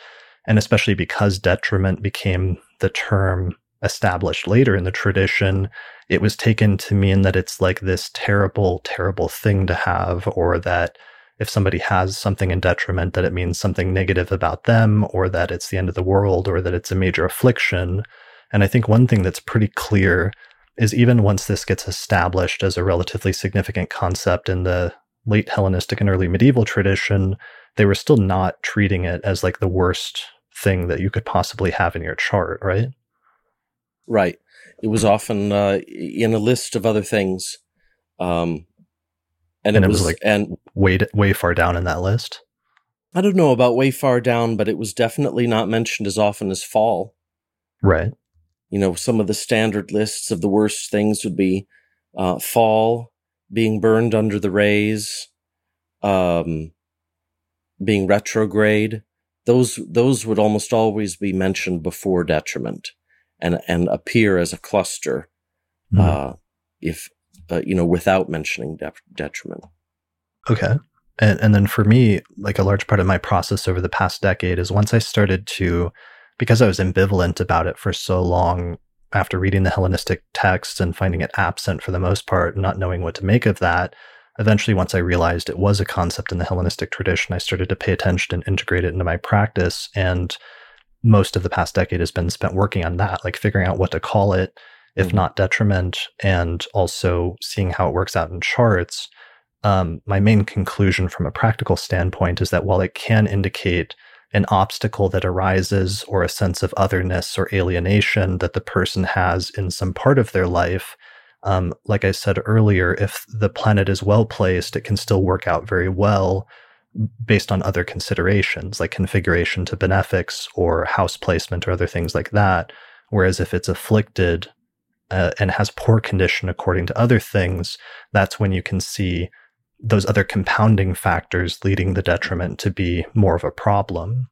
and especially because detriment became the term established later in the tradition, it was taken to mean that it's like this terrible, terrible thing to have, or that if somebody has something in detriment, that it means something negative about them, or that it's the end of the world, or that it's a major affliction. And I think one thing that's pretty clear is even once this gets established as a relatively significant concept in the late Hellenistic and early medieval tradition, they were still not treating it as like the worst thing that you could possibly have in your chart, right? Right. It was often uh, in a list of other things. Um, and, and it, was, was, like and way way far down in that list. I don't know about way far down, but it was definitely not mentioned as often as fall. Right. You know, some of the standard lists of the worst things would be uh, fall, being burned under the rays, um, being retrograde. Those those would almost always be mentioned before detriment, and and appear as a cluster, mm. uh, if uh, you know, without mentioning de- detriment. Okay. And, and then for me, like a large part of my process over the past decade is once I started to, because I was ambivalent about it for so long after reading the Hellenistic texts and finding it absent for the most part, not knowing what to make of that, eventually, once I realized it was a concept in the Hellenistic tradition, I started to pay attention and integrate it into my practice. And most of the past decade has been spent working on that, like figuring out what to call it, if mm-hmm. not detriment, and also seeing how it works out in charts. Um, my main conclusion from a practical standpoint is that while it can indicate an obstacle that arises or a sense of otherness or alienation that the person has in some part of their life, um, like I said earlier, if the planet is well placed, it can still work out very well based on other considerations like configuration to benefics or house placement or other things like that. Whereas if it's afflicted, uh, and has poor condition according to other things, that's when you can see those other compounding factors leading the detriment to be more of a problem.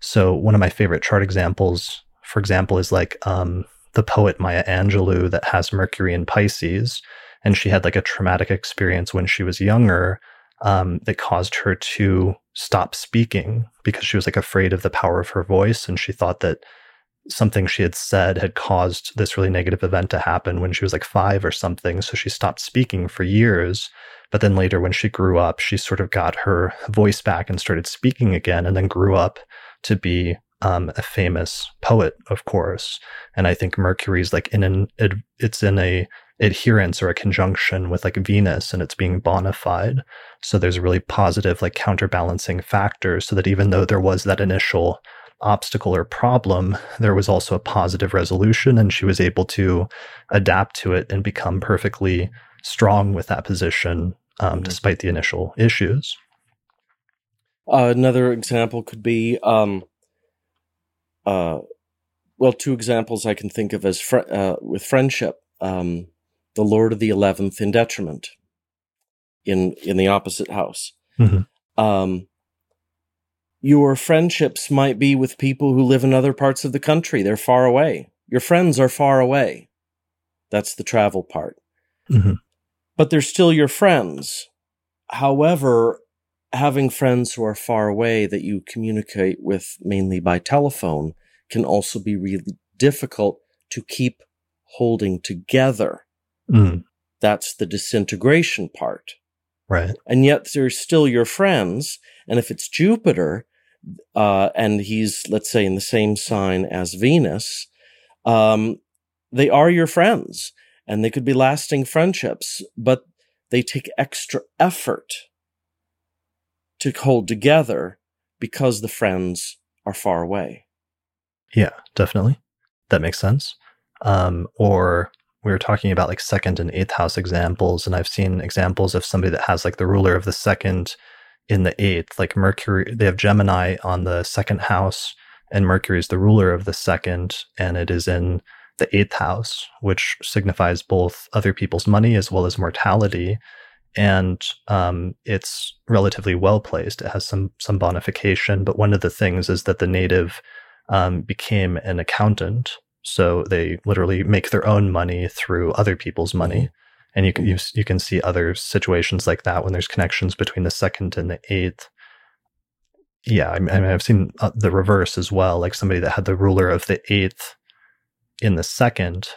So one of my favorite chart examples, for example, is like um, the poet Maya Angelou that has Mercury in Pisces, and she had like a traumatic experience when she was younger um, that caused her to stop speaking because she was like afraid of the power of her voice, and she thought that something she had said had caused this really negative event to happen when she was like five or something. So she stopped speaking for years. But then later, when she grew up, she sort of got her voice back and started speaking again, and then grew up to be um, a famous poet, of course. And I think Mercury's like in an it's in a adherence or a conjunction with like Venus, and it's being bonified. So there's a really positive like counterbalancing factor, so that even though there was that initial obstacle or problem, there was also a positive resolution, and she was able to adapt to it and become perfectly strong with that position um, mm-hmm. despite the initial issues. Uh, another example could be, um, uh, well, two examples I can think of as fr- uh, with friendship. Um, the Lord of the Eleventh in detriment in in the opposite house. Mm-hmm. Your friendships might be with people who live in other parts of the country. They're far away. Your friends are far away. That's the travel part. Mm-hmm. But they're still your friends. However, having friends who are far away that you communicate with mainly by telephone can also be really difficult to keep holding together. Mm. That's the disintegration part. Right. And yet they're still your friends. And if it's Jupiter, uh, and he's, let's say, in the same sign as Venus, um, they are your friends and they could be lasting friendships, but they take extra effort to hold together because the friends are far away. Yeah, definitely. That makes sense. Um, or we were talking about like second and eighth house examples, and I've seen examples of somebody that has like the ruler of the second in the eighth. Like Mercury, they have Gemini on the second house, and Mercury is the ruler of the second, and it is in the eighth house, which signifies both other people's money as well as mortality. And um, it's relatively well placed. It has some some bonification, but one of the things is that the native um, became an accountant, so they literally make their own money through other people's money. Mm-hmm and you can you, you can see other situations like that when there's connections between the second and the eighth. Yeah i mean, i've seen uh, the reverse as well like somebody that had the ruler of the eighth in the second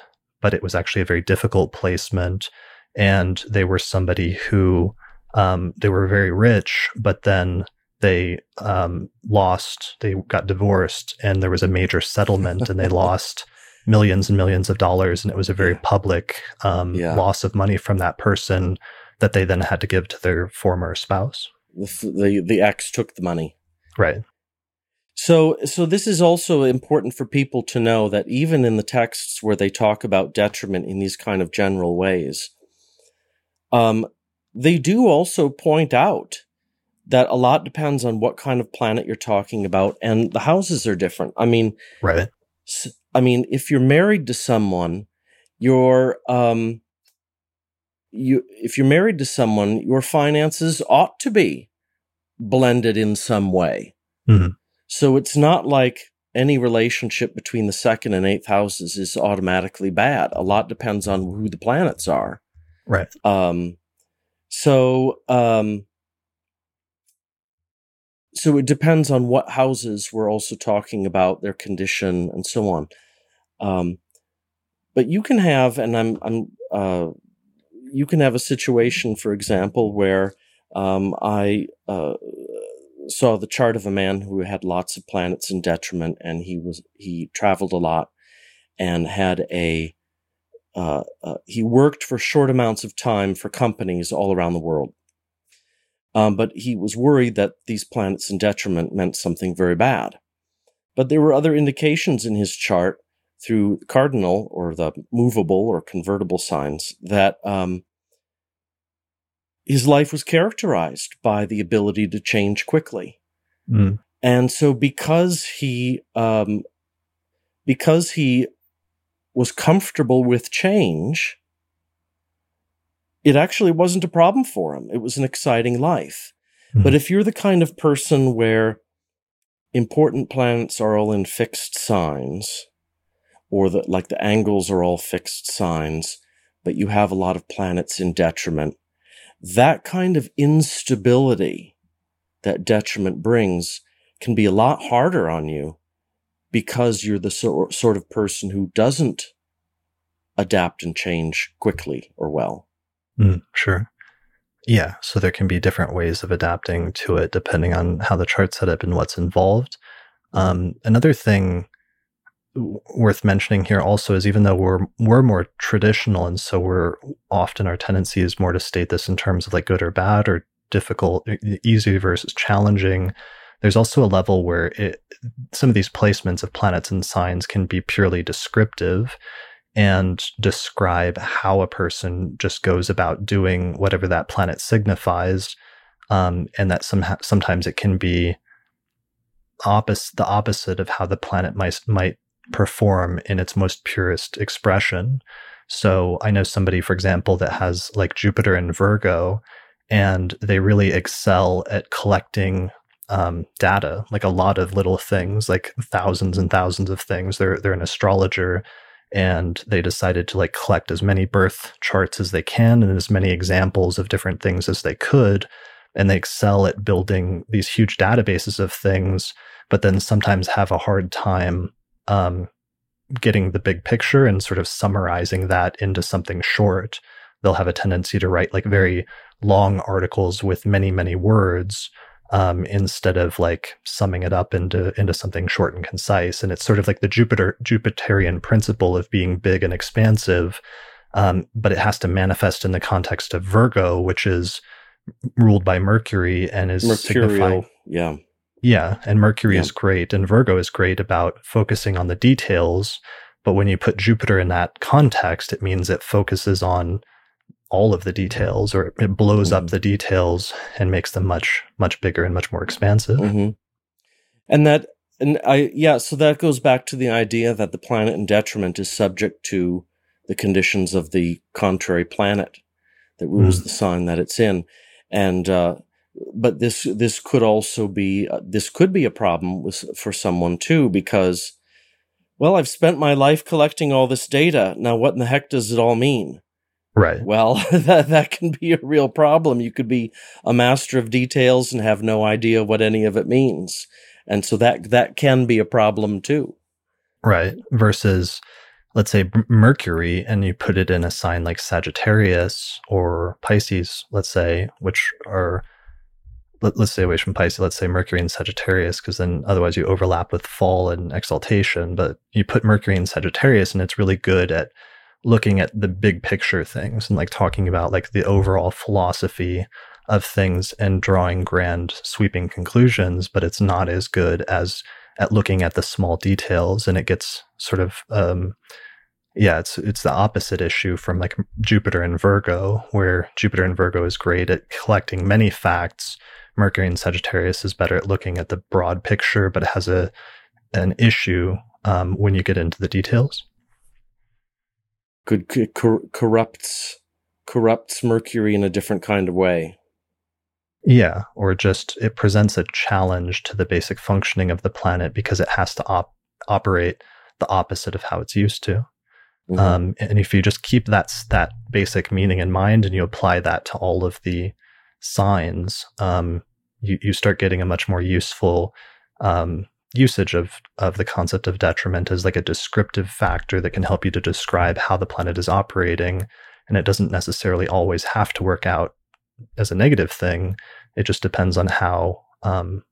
but it was actually a very difficult placement. And they were somebody who um, they were very rich, but then they um, lost, they got divorced, and there was a major settlement, and they lost millions and millions of dollars, and it was a very public um, yeah. loss of money from that person that they then had to give to their former spouse. The, the, the ex took the money. Right. So, so this is also important for people to know that even in the texts where they talk about detriment in these kind of general ways, um, they do also point out that a lot depends on what kind of planet you're talking about, and the houses are different. I mean, right. I mean, if you're married to someone, your um, you if you're married to someone, your finances ought to be blended in some way. Mm-hmm. So it's not like any relationship between the second and eighth houses is automatically bad. A lot depends on who the planets are. Right. Um, so, um, so it depends on what houses we're also talking about, their condition, and so on. Um, but you can have, and I'm, I'm, uh, you can have a situation, for example, where um, I uh, saw the chart of a man who had lots of planets in detriment, and he was he traveled a lot and had a uh, uh, he worked for short amounts of time for companies all around the world. Um, but he was worried that these planets in detriment meant something very bad. But there were other indications in his chart through cardinal or the movable or convertible signs that um, his life was characterized by the ability to change quickly. Mm. And so because he um, because he was comfortable with change, it actually wasn't a problem for him. It was an exciting life. Mm-hmm. But if you're the kind of person where important planets are all in fixed signs, or that like the angles are all fixed signs, but you have a lot of planets in detriment, that kind of instability that detriment brings can be a lot harder on you because you're the so- sort of person who doesn't adapt and change quickly or well. Mm, sure. Yeah. So there can be different ways of adapting to it depending on how the chart's set up and what's involved. Um, another thing worth mentioning here also is even though we're we're more traditional and so we're often our tendency is more to state this in terms of like good or bad or difficult easy versus challenging there's also a level where it, some of these placements of planets and signs can be purely descriptive and describe how a person just goes about doing whatever that planet signifies. Um, and that some, sometimes it can be opposite, the opposite of how the planet might, might perform in its most purest expression. So I know somebody, for example, that has like Jupiter and Virgo, and they really excel at collecting um, data, like a lot of little things, like thousands and thousands of things. They're they're an astrologer and they decided to like collect as many birth charts as they can and as many examples of different things as they could and they excel at building these huge databases of things but then sometimes have a hard time um, getting the big picture and sort of summarizing that into something short they'll have a tendency to write like very long articles with many many words um, instead of like summing it up into into something short and concise. And it's sort of like the Jupiter Jupiterian principle of being big and expansive, um, but it has to manifest in the context of Virgo, which is ruled by Mercury and is Mercurial, signifying. Yeah. Yeah, and Mercury yeah. is great, and Virgo is great about focusing on the details. But when you put Jupiter in that context, it means it focuses on all of the details or it blows mm-hmm. up the details and makes them much much bigger and much more expansive mm-hmm. and that and i yeah so that goes back to the idea that the planet in detriment is subject to the conditions of the contrary planet that rules mm. the sign that it's in and uh, but this this could also be uh, this could be a problem with, for someone too because well i've spent my life collecting all this data now what in the heck does it all mean Right. Well, that that can be a real problem. You could be a master of details and have no idea what any of it means. And so that that can be a problem too. Right. Versus let's say Mercury and you put it in a sign like Sagittarius or Pisces, let's say, which are let, us stay away from Pisces. Let's say Mercury and Sagittarius, because then otherwise you overlap with fall and exaltation. But you put Mercury in Sagittarius, and it's really good at looking at the big picture things and like talking about like the overall philosophy of things and drawing grand sweeping conclusions. But it's not as good as at looking at the small details, and it gets sort of um, yeah, it's it's the opposite issue from like Jupiter and Virgo, where Jupiter and Virgo is great at collecting many facts Mercury in Sagittarius is better at looking at the broad picture, but it has a an issue um, when you get into the details. Could cor- corrupts corrupts Mercury in a different kind of way. Yeah, or just it presents a challenge to the basic functioning of the planet because it has to op- operate the opposite of how it's used to. Mm-hmm. Um, and if you just keep that that basic meaning in mind and you apply that to all of the signs, um, you, you start getting a much more useful um, usage of, of the concept of detriment as like a descriptive factor that can help you to describe how the planet is operating. And it doesn't necessarily always have to work out as a negative thing. It just depends on how um,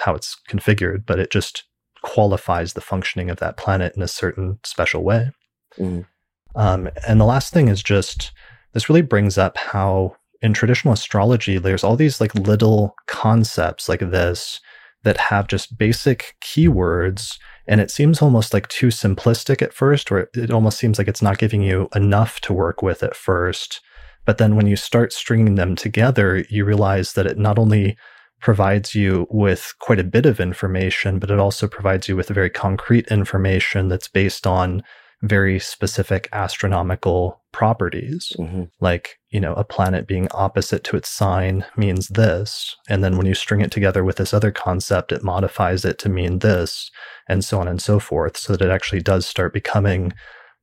how it's configured, but it just qualifies the functioning of that planet in a certain special way. Mm. Um, and the last thing is just this really brings up how in traditional astrology, there's all these like little concepts like this that have just basic keywords. And it seems almost like too simplistic at first, or it almost seems like it's not giving you enough to work with at first. But then when you start stringing them together, you realize that it not only provides you with quite a bit of information, but it also provides you with very concrete information that's based on very specific astronomical properties. Mm-hmm. Like, you know, a planet being opposite to its sign means this. And then when you string it together with this other concept, it modifies it to mean this, and so on and so forth. So that it actually does start becoming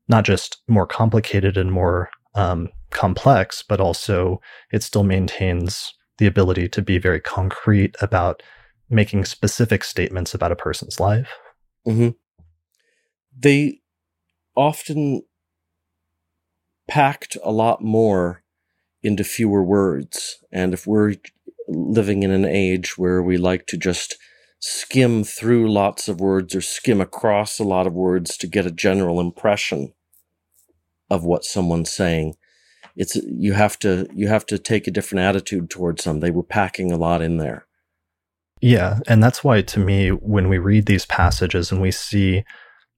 not just more complicated and more um, complex, but also it still maintains the ability to be very concrete about making specific statements about a person's life. Mm-hmm. They often packed a lot more into fewer words. And if we're living in an age where we like to just skim through lots of words or skim across a lot of words to get a general impression of what someone's saying, it's you have to you have to take a different attitude towards them. They were packing a lot in there. Yeah, and that's why to me when we read these passages and we see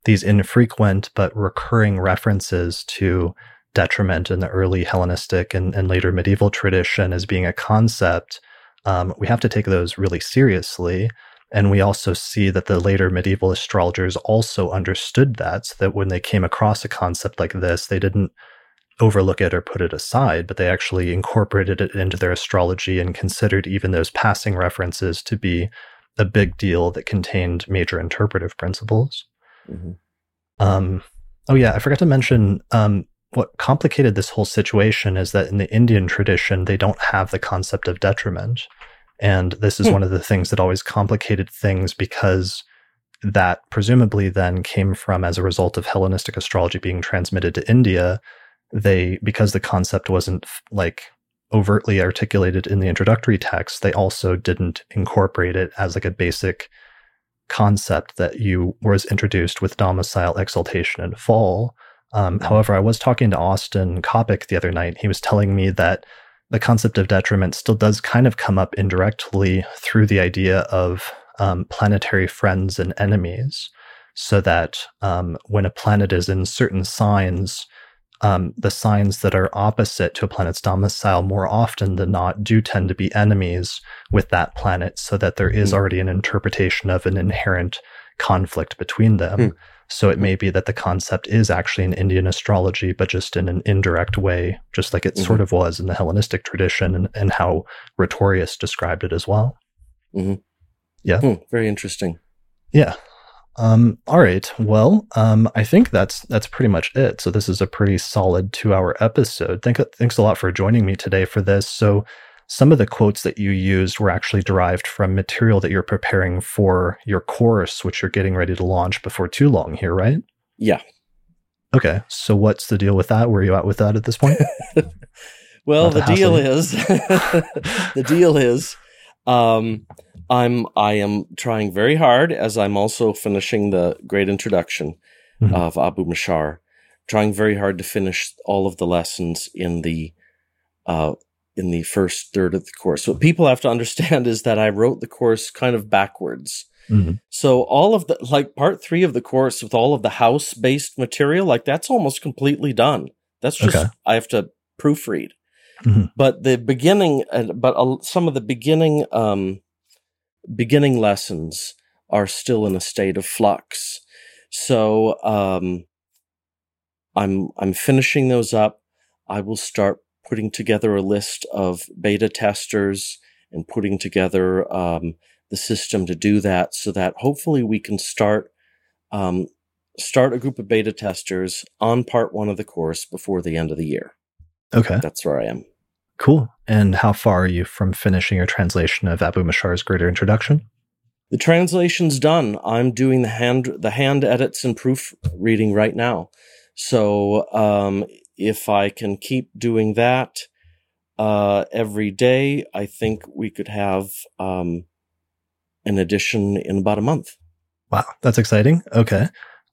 these infrequent but recurring references to detriment in the early Hellenistic and, and later medieval tradition as being a concept, um, we have to take those really seriously. And we also see that the later medieval astrologers also understood that, so that when they came across a concept like this, they didn't overlook it or put it aside, but they actually incorporated it into their astrology and considered even those passing references to be a big deal that contained major interpretive principles. Mm-hmm. Um, oh yeah, I forgot to mention um, what complicated this whole situation is that in the Indian tradition they don't have the concept of detriment, and this is hmm. one of the things that always complicated things because that presumably then came from as a result of Hellenistic astrology being transmitted to India. They because the concept wasn't like overtly articulated in the introductory text, they also didn't incorporate it as like a basic concept that you was introduced with domicile exaltation and fall. Um, however, I was talking to Austin Coppock the other night. He was telling me that the concept of detriment still does kind of come up indirectly through the idea of um, planetary friends and enemies. So that um, when a planet is in certain signs, um, the signs that are opposite to a planet's domicile more often than not do tend to be enemies with that planet, so that there is mm. already an interpretation of an inherent conflict between them. Mm. So it may be that the concept is actually in Indian astrology, but just in an indirect way, just like it mm-hmm. sort of was in the Hellenistic tradition and, and how Rhetorius described it as well. Mm-hmm. Yeah. Hmm, very interesting. Yeah. Um, all right. Well, um, I think that's that's pretty much it. So this is a pretty solid two-hour episode. Thank, thanks a lot for joining me today for this. So some of the quotes that you used were actually derived from material that you're preparing for your course, which you're getting ready to launch before too long here, right? Yeah. Okay. So what's the deal with that? Where are you at with that at this point? well, the deal is the deal is um, I'm I am trying very hard as I'm also finishing the great introduction mm-hmm. of Abu Ma'shar, trying very hard to finish all of the lessons in the uh, in the first third of the course. What people have to understand is that I wrote the course kind of backwards. Mm-hmm. So all of the like part three of the course with all of the house based material, like that's almost completely done. That's just okay. I have to proofread. Mm-hmm. But the beginning, but uh, some of the beginning um, beginning lessons are still in a state of flux. So um, I'm I'm finishing those up. I will start putting together a list of beta testers and putting together um, the system to do that, so that hopefully we can start um, start a group of beta testers on part one of the course before the end of the year. Okay, that's where I am. Cool. And how far are you from finishing your translation of Abu Ma'shar's Greater Introduction? The translation's done. I'm doing the hand the hand edits and proofreading right now. So um, if I can keep doing that uh, every day, I think we could have um, an edition in about a month. Wow, that's exciting. Okay.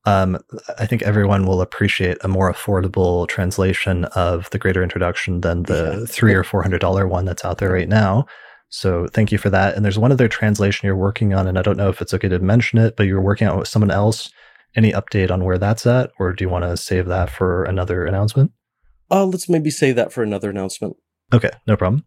Um, I think everyone will appreciate a more affordable translation of the Greater Introduction than the yeah. three or four hundred dollar one that's out there right now. So thank you for that. And there's one other translation you're working on, and I don't know if it's okay to mention it, but you're working on with someone else. Any update on where that's at, or do you want to save that for another announcement? Uh, let's maybe save that for another announcement. Okay, no problem.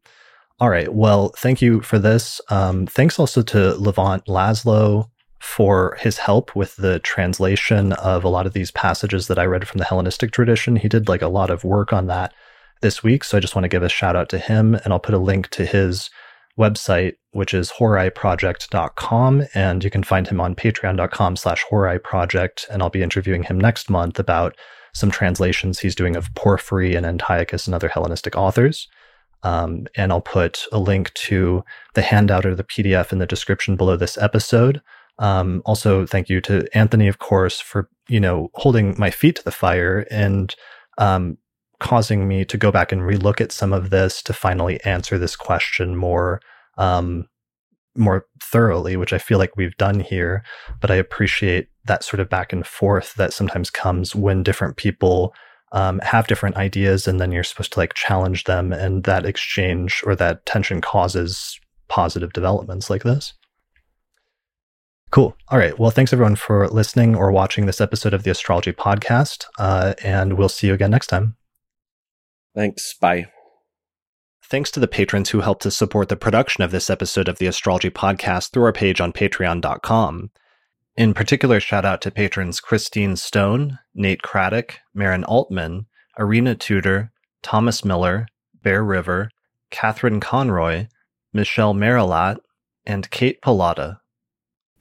All right. Well, thank you for this. Um, thanks also to Levente Laszlo for his help with the translation of a lot of these passages that I read from the Hellenistic tradition. He did like a lot of work on that this week. So I just want to give a shout out to him and I'll put a link to his website, which is horoiproject.com. And you can find him on patreon.com slash horoiproject. And I'll be interviewing him next month about some translations he's doing of Porphyry and Antiochus and other Hellenistic authors. Um, and I'll put a link to the handout or the PDF in the description below this episode. Um, also, thank you to Anthony, of course, for you know holding my feet to the fire and um, causing me to go back and relook at some of this to finally answer this question more um, more thoroughly, which I feel like we've done here. But I appreciate that sort of back and forth that sometimes comes when different people um, have different ideas, and then you're supposed to like challenge them, and that exchange or that tension causes positive developments like this. Cool. All right. Well, thanks everyone for listening or watching this episode of the Astrology Podcast. Uh, and we'll see you again next time. Thanks. Bye. Thanks to the patrons who helped to support the production of this episode of the Astrology Podcast through our page on patreon.com. In particular, shout out to patrons Christine Stone, Nate Craddock, Marin Altman, Arena Tudor, Thomas Miller, Bear River, Catherine Conroy, Michelle Marilat, and Kate Pallotta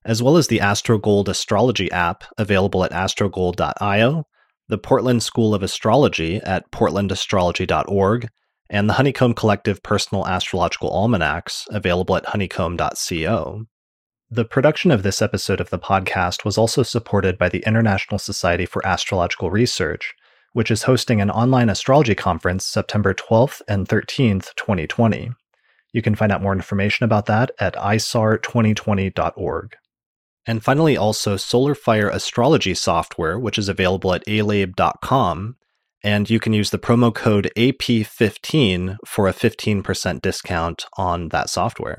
as well as the AstroGold astrology app available at astrogold.io, the Portland School of Astrology at portlandastrology.org, and the Honeycomb Collective Personal Astrological Almanacs available at honeycomb.co. The production of this episode of the podcast was also supported by the International Society for Astrological Research, which is hosting an online astrology conference September 12th and 13th, 2020. You can find out more information about that at isar2020.org. And finally, also SolarFire astrology software, which is available at alabe.com. And you can use the promo code AP15 for a 15% discount on that software.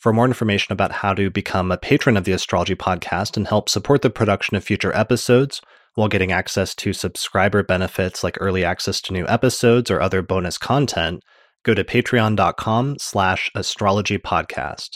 For more information about how to become a patron of the Astrology Podcast and help support the production of future episodes while getting access to subscriber benefits like early access to new episodes or other bonus content, go to patreon.com slash astrologypodcast.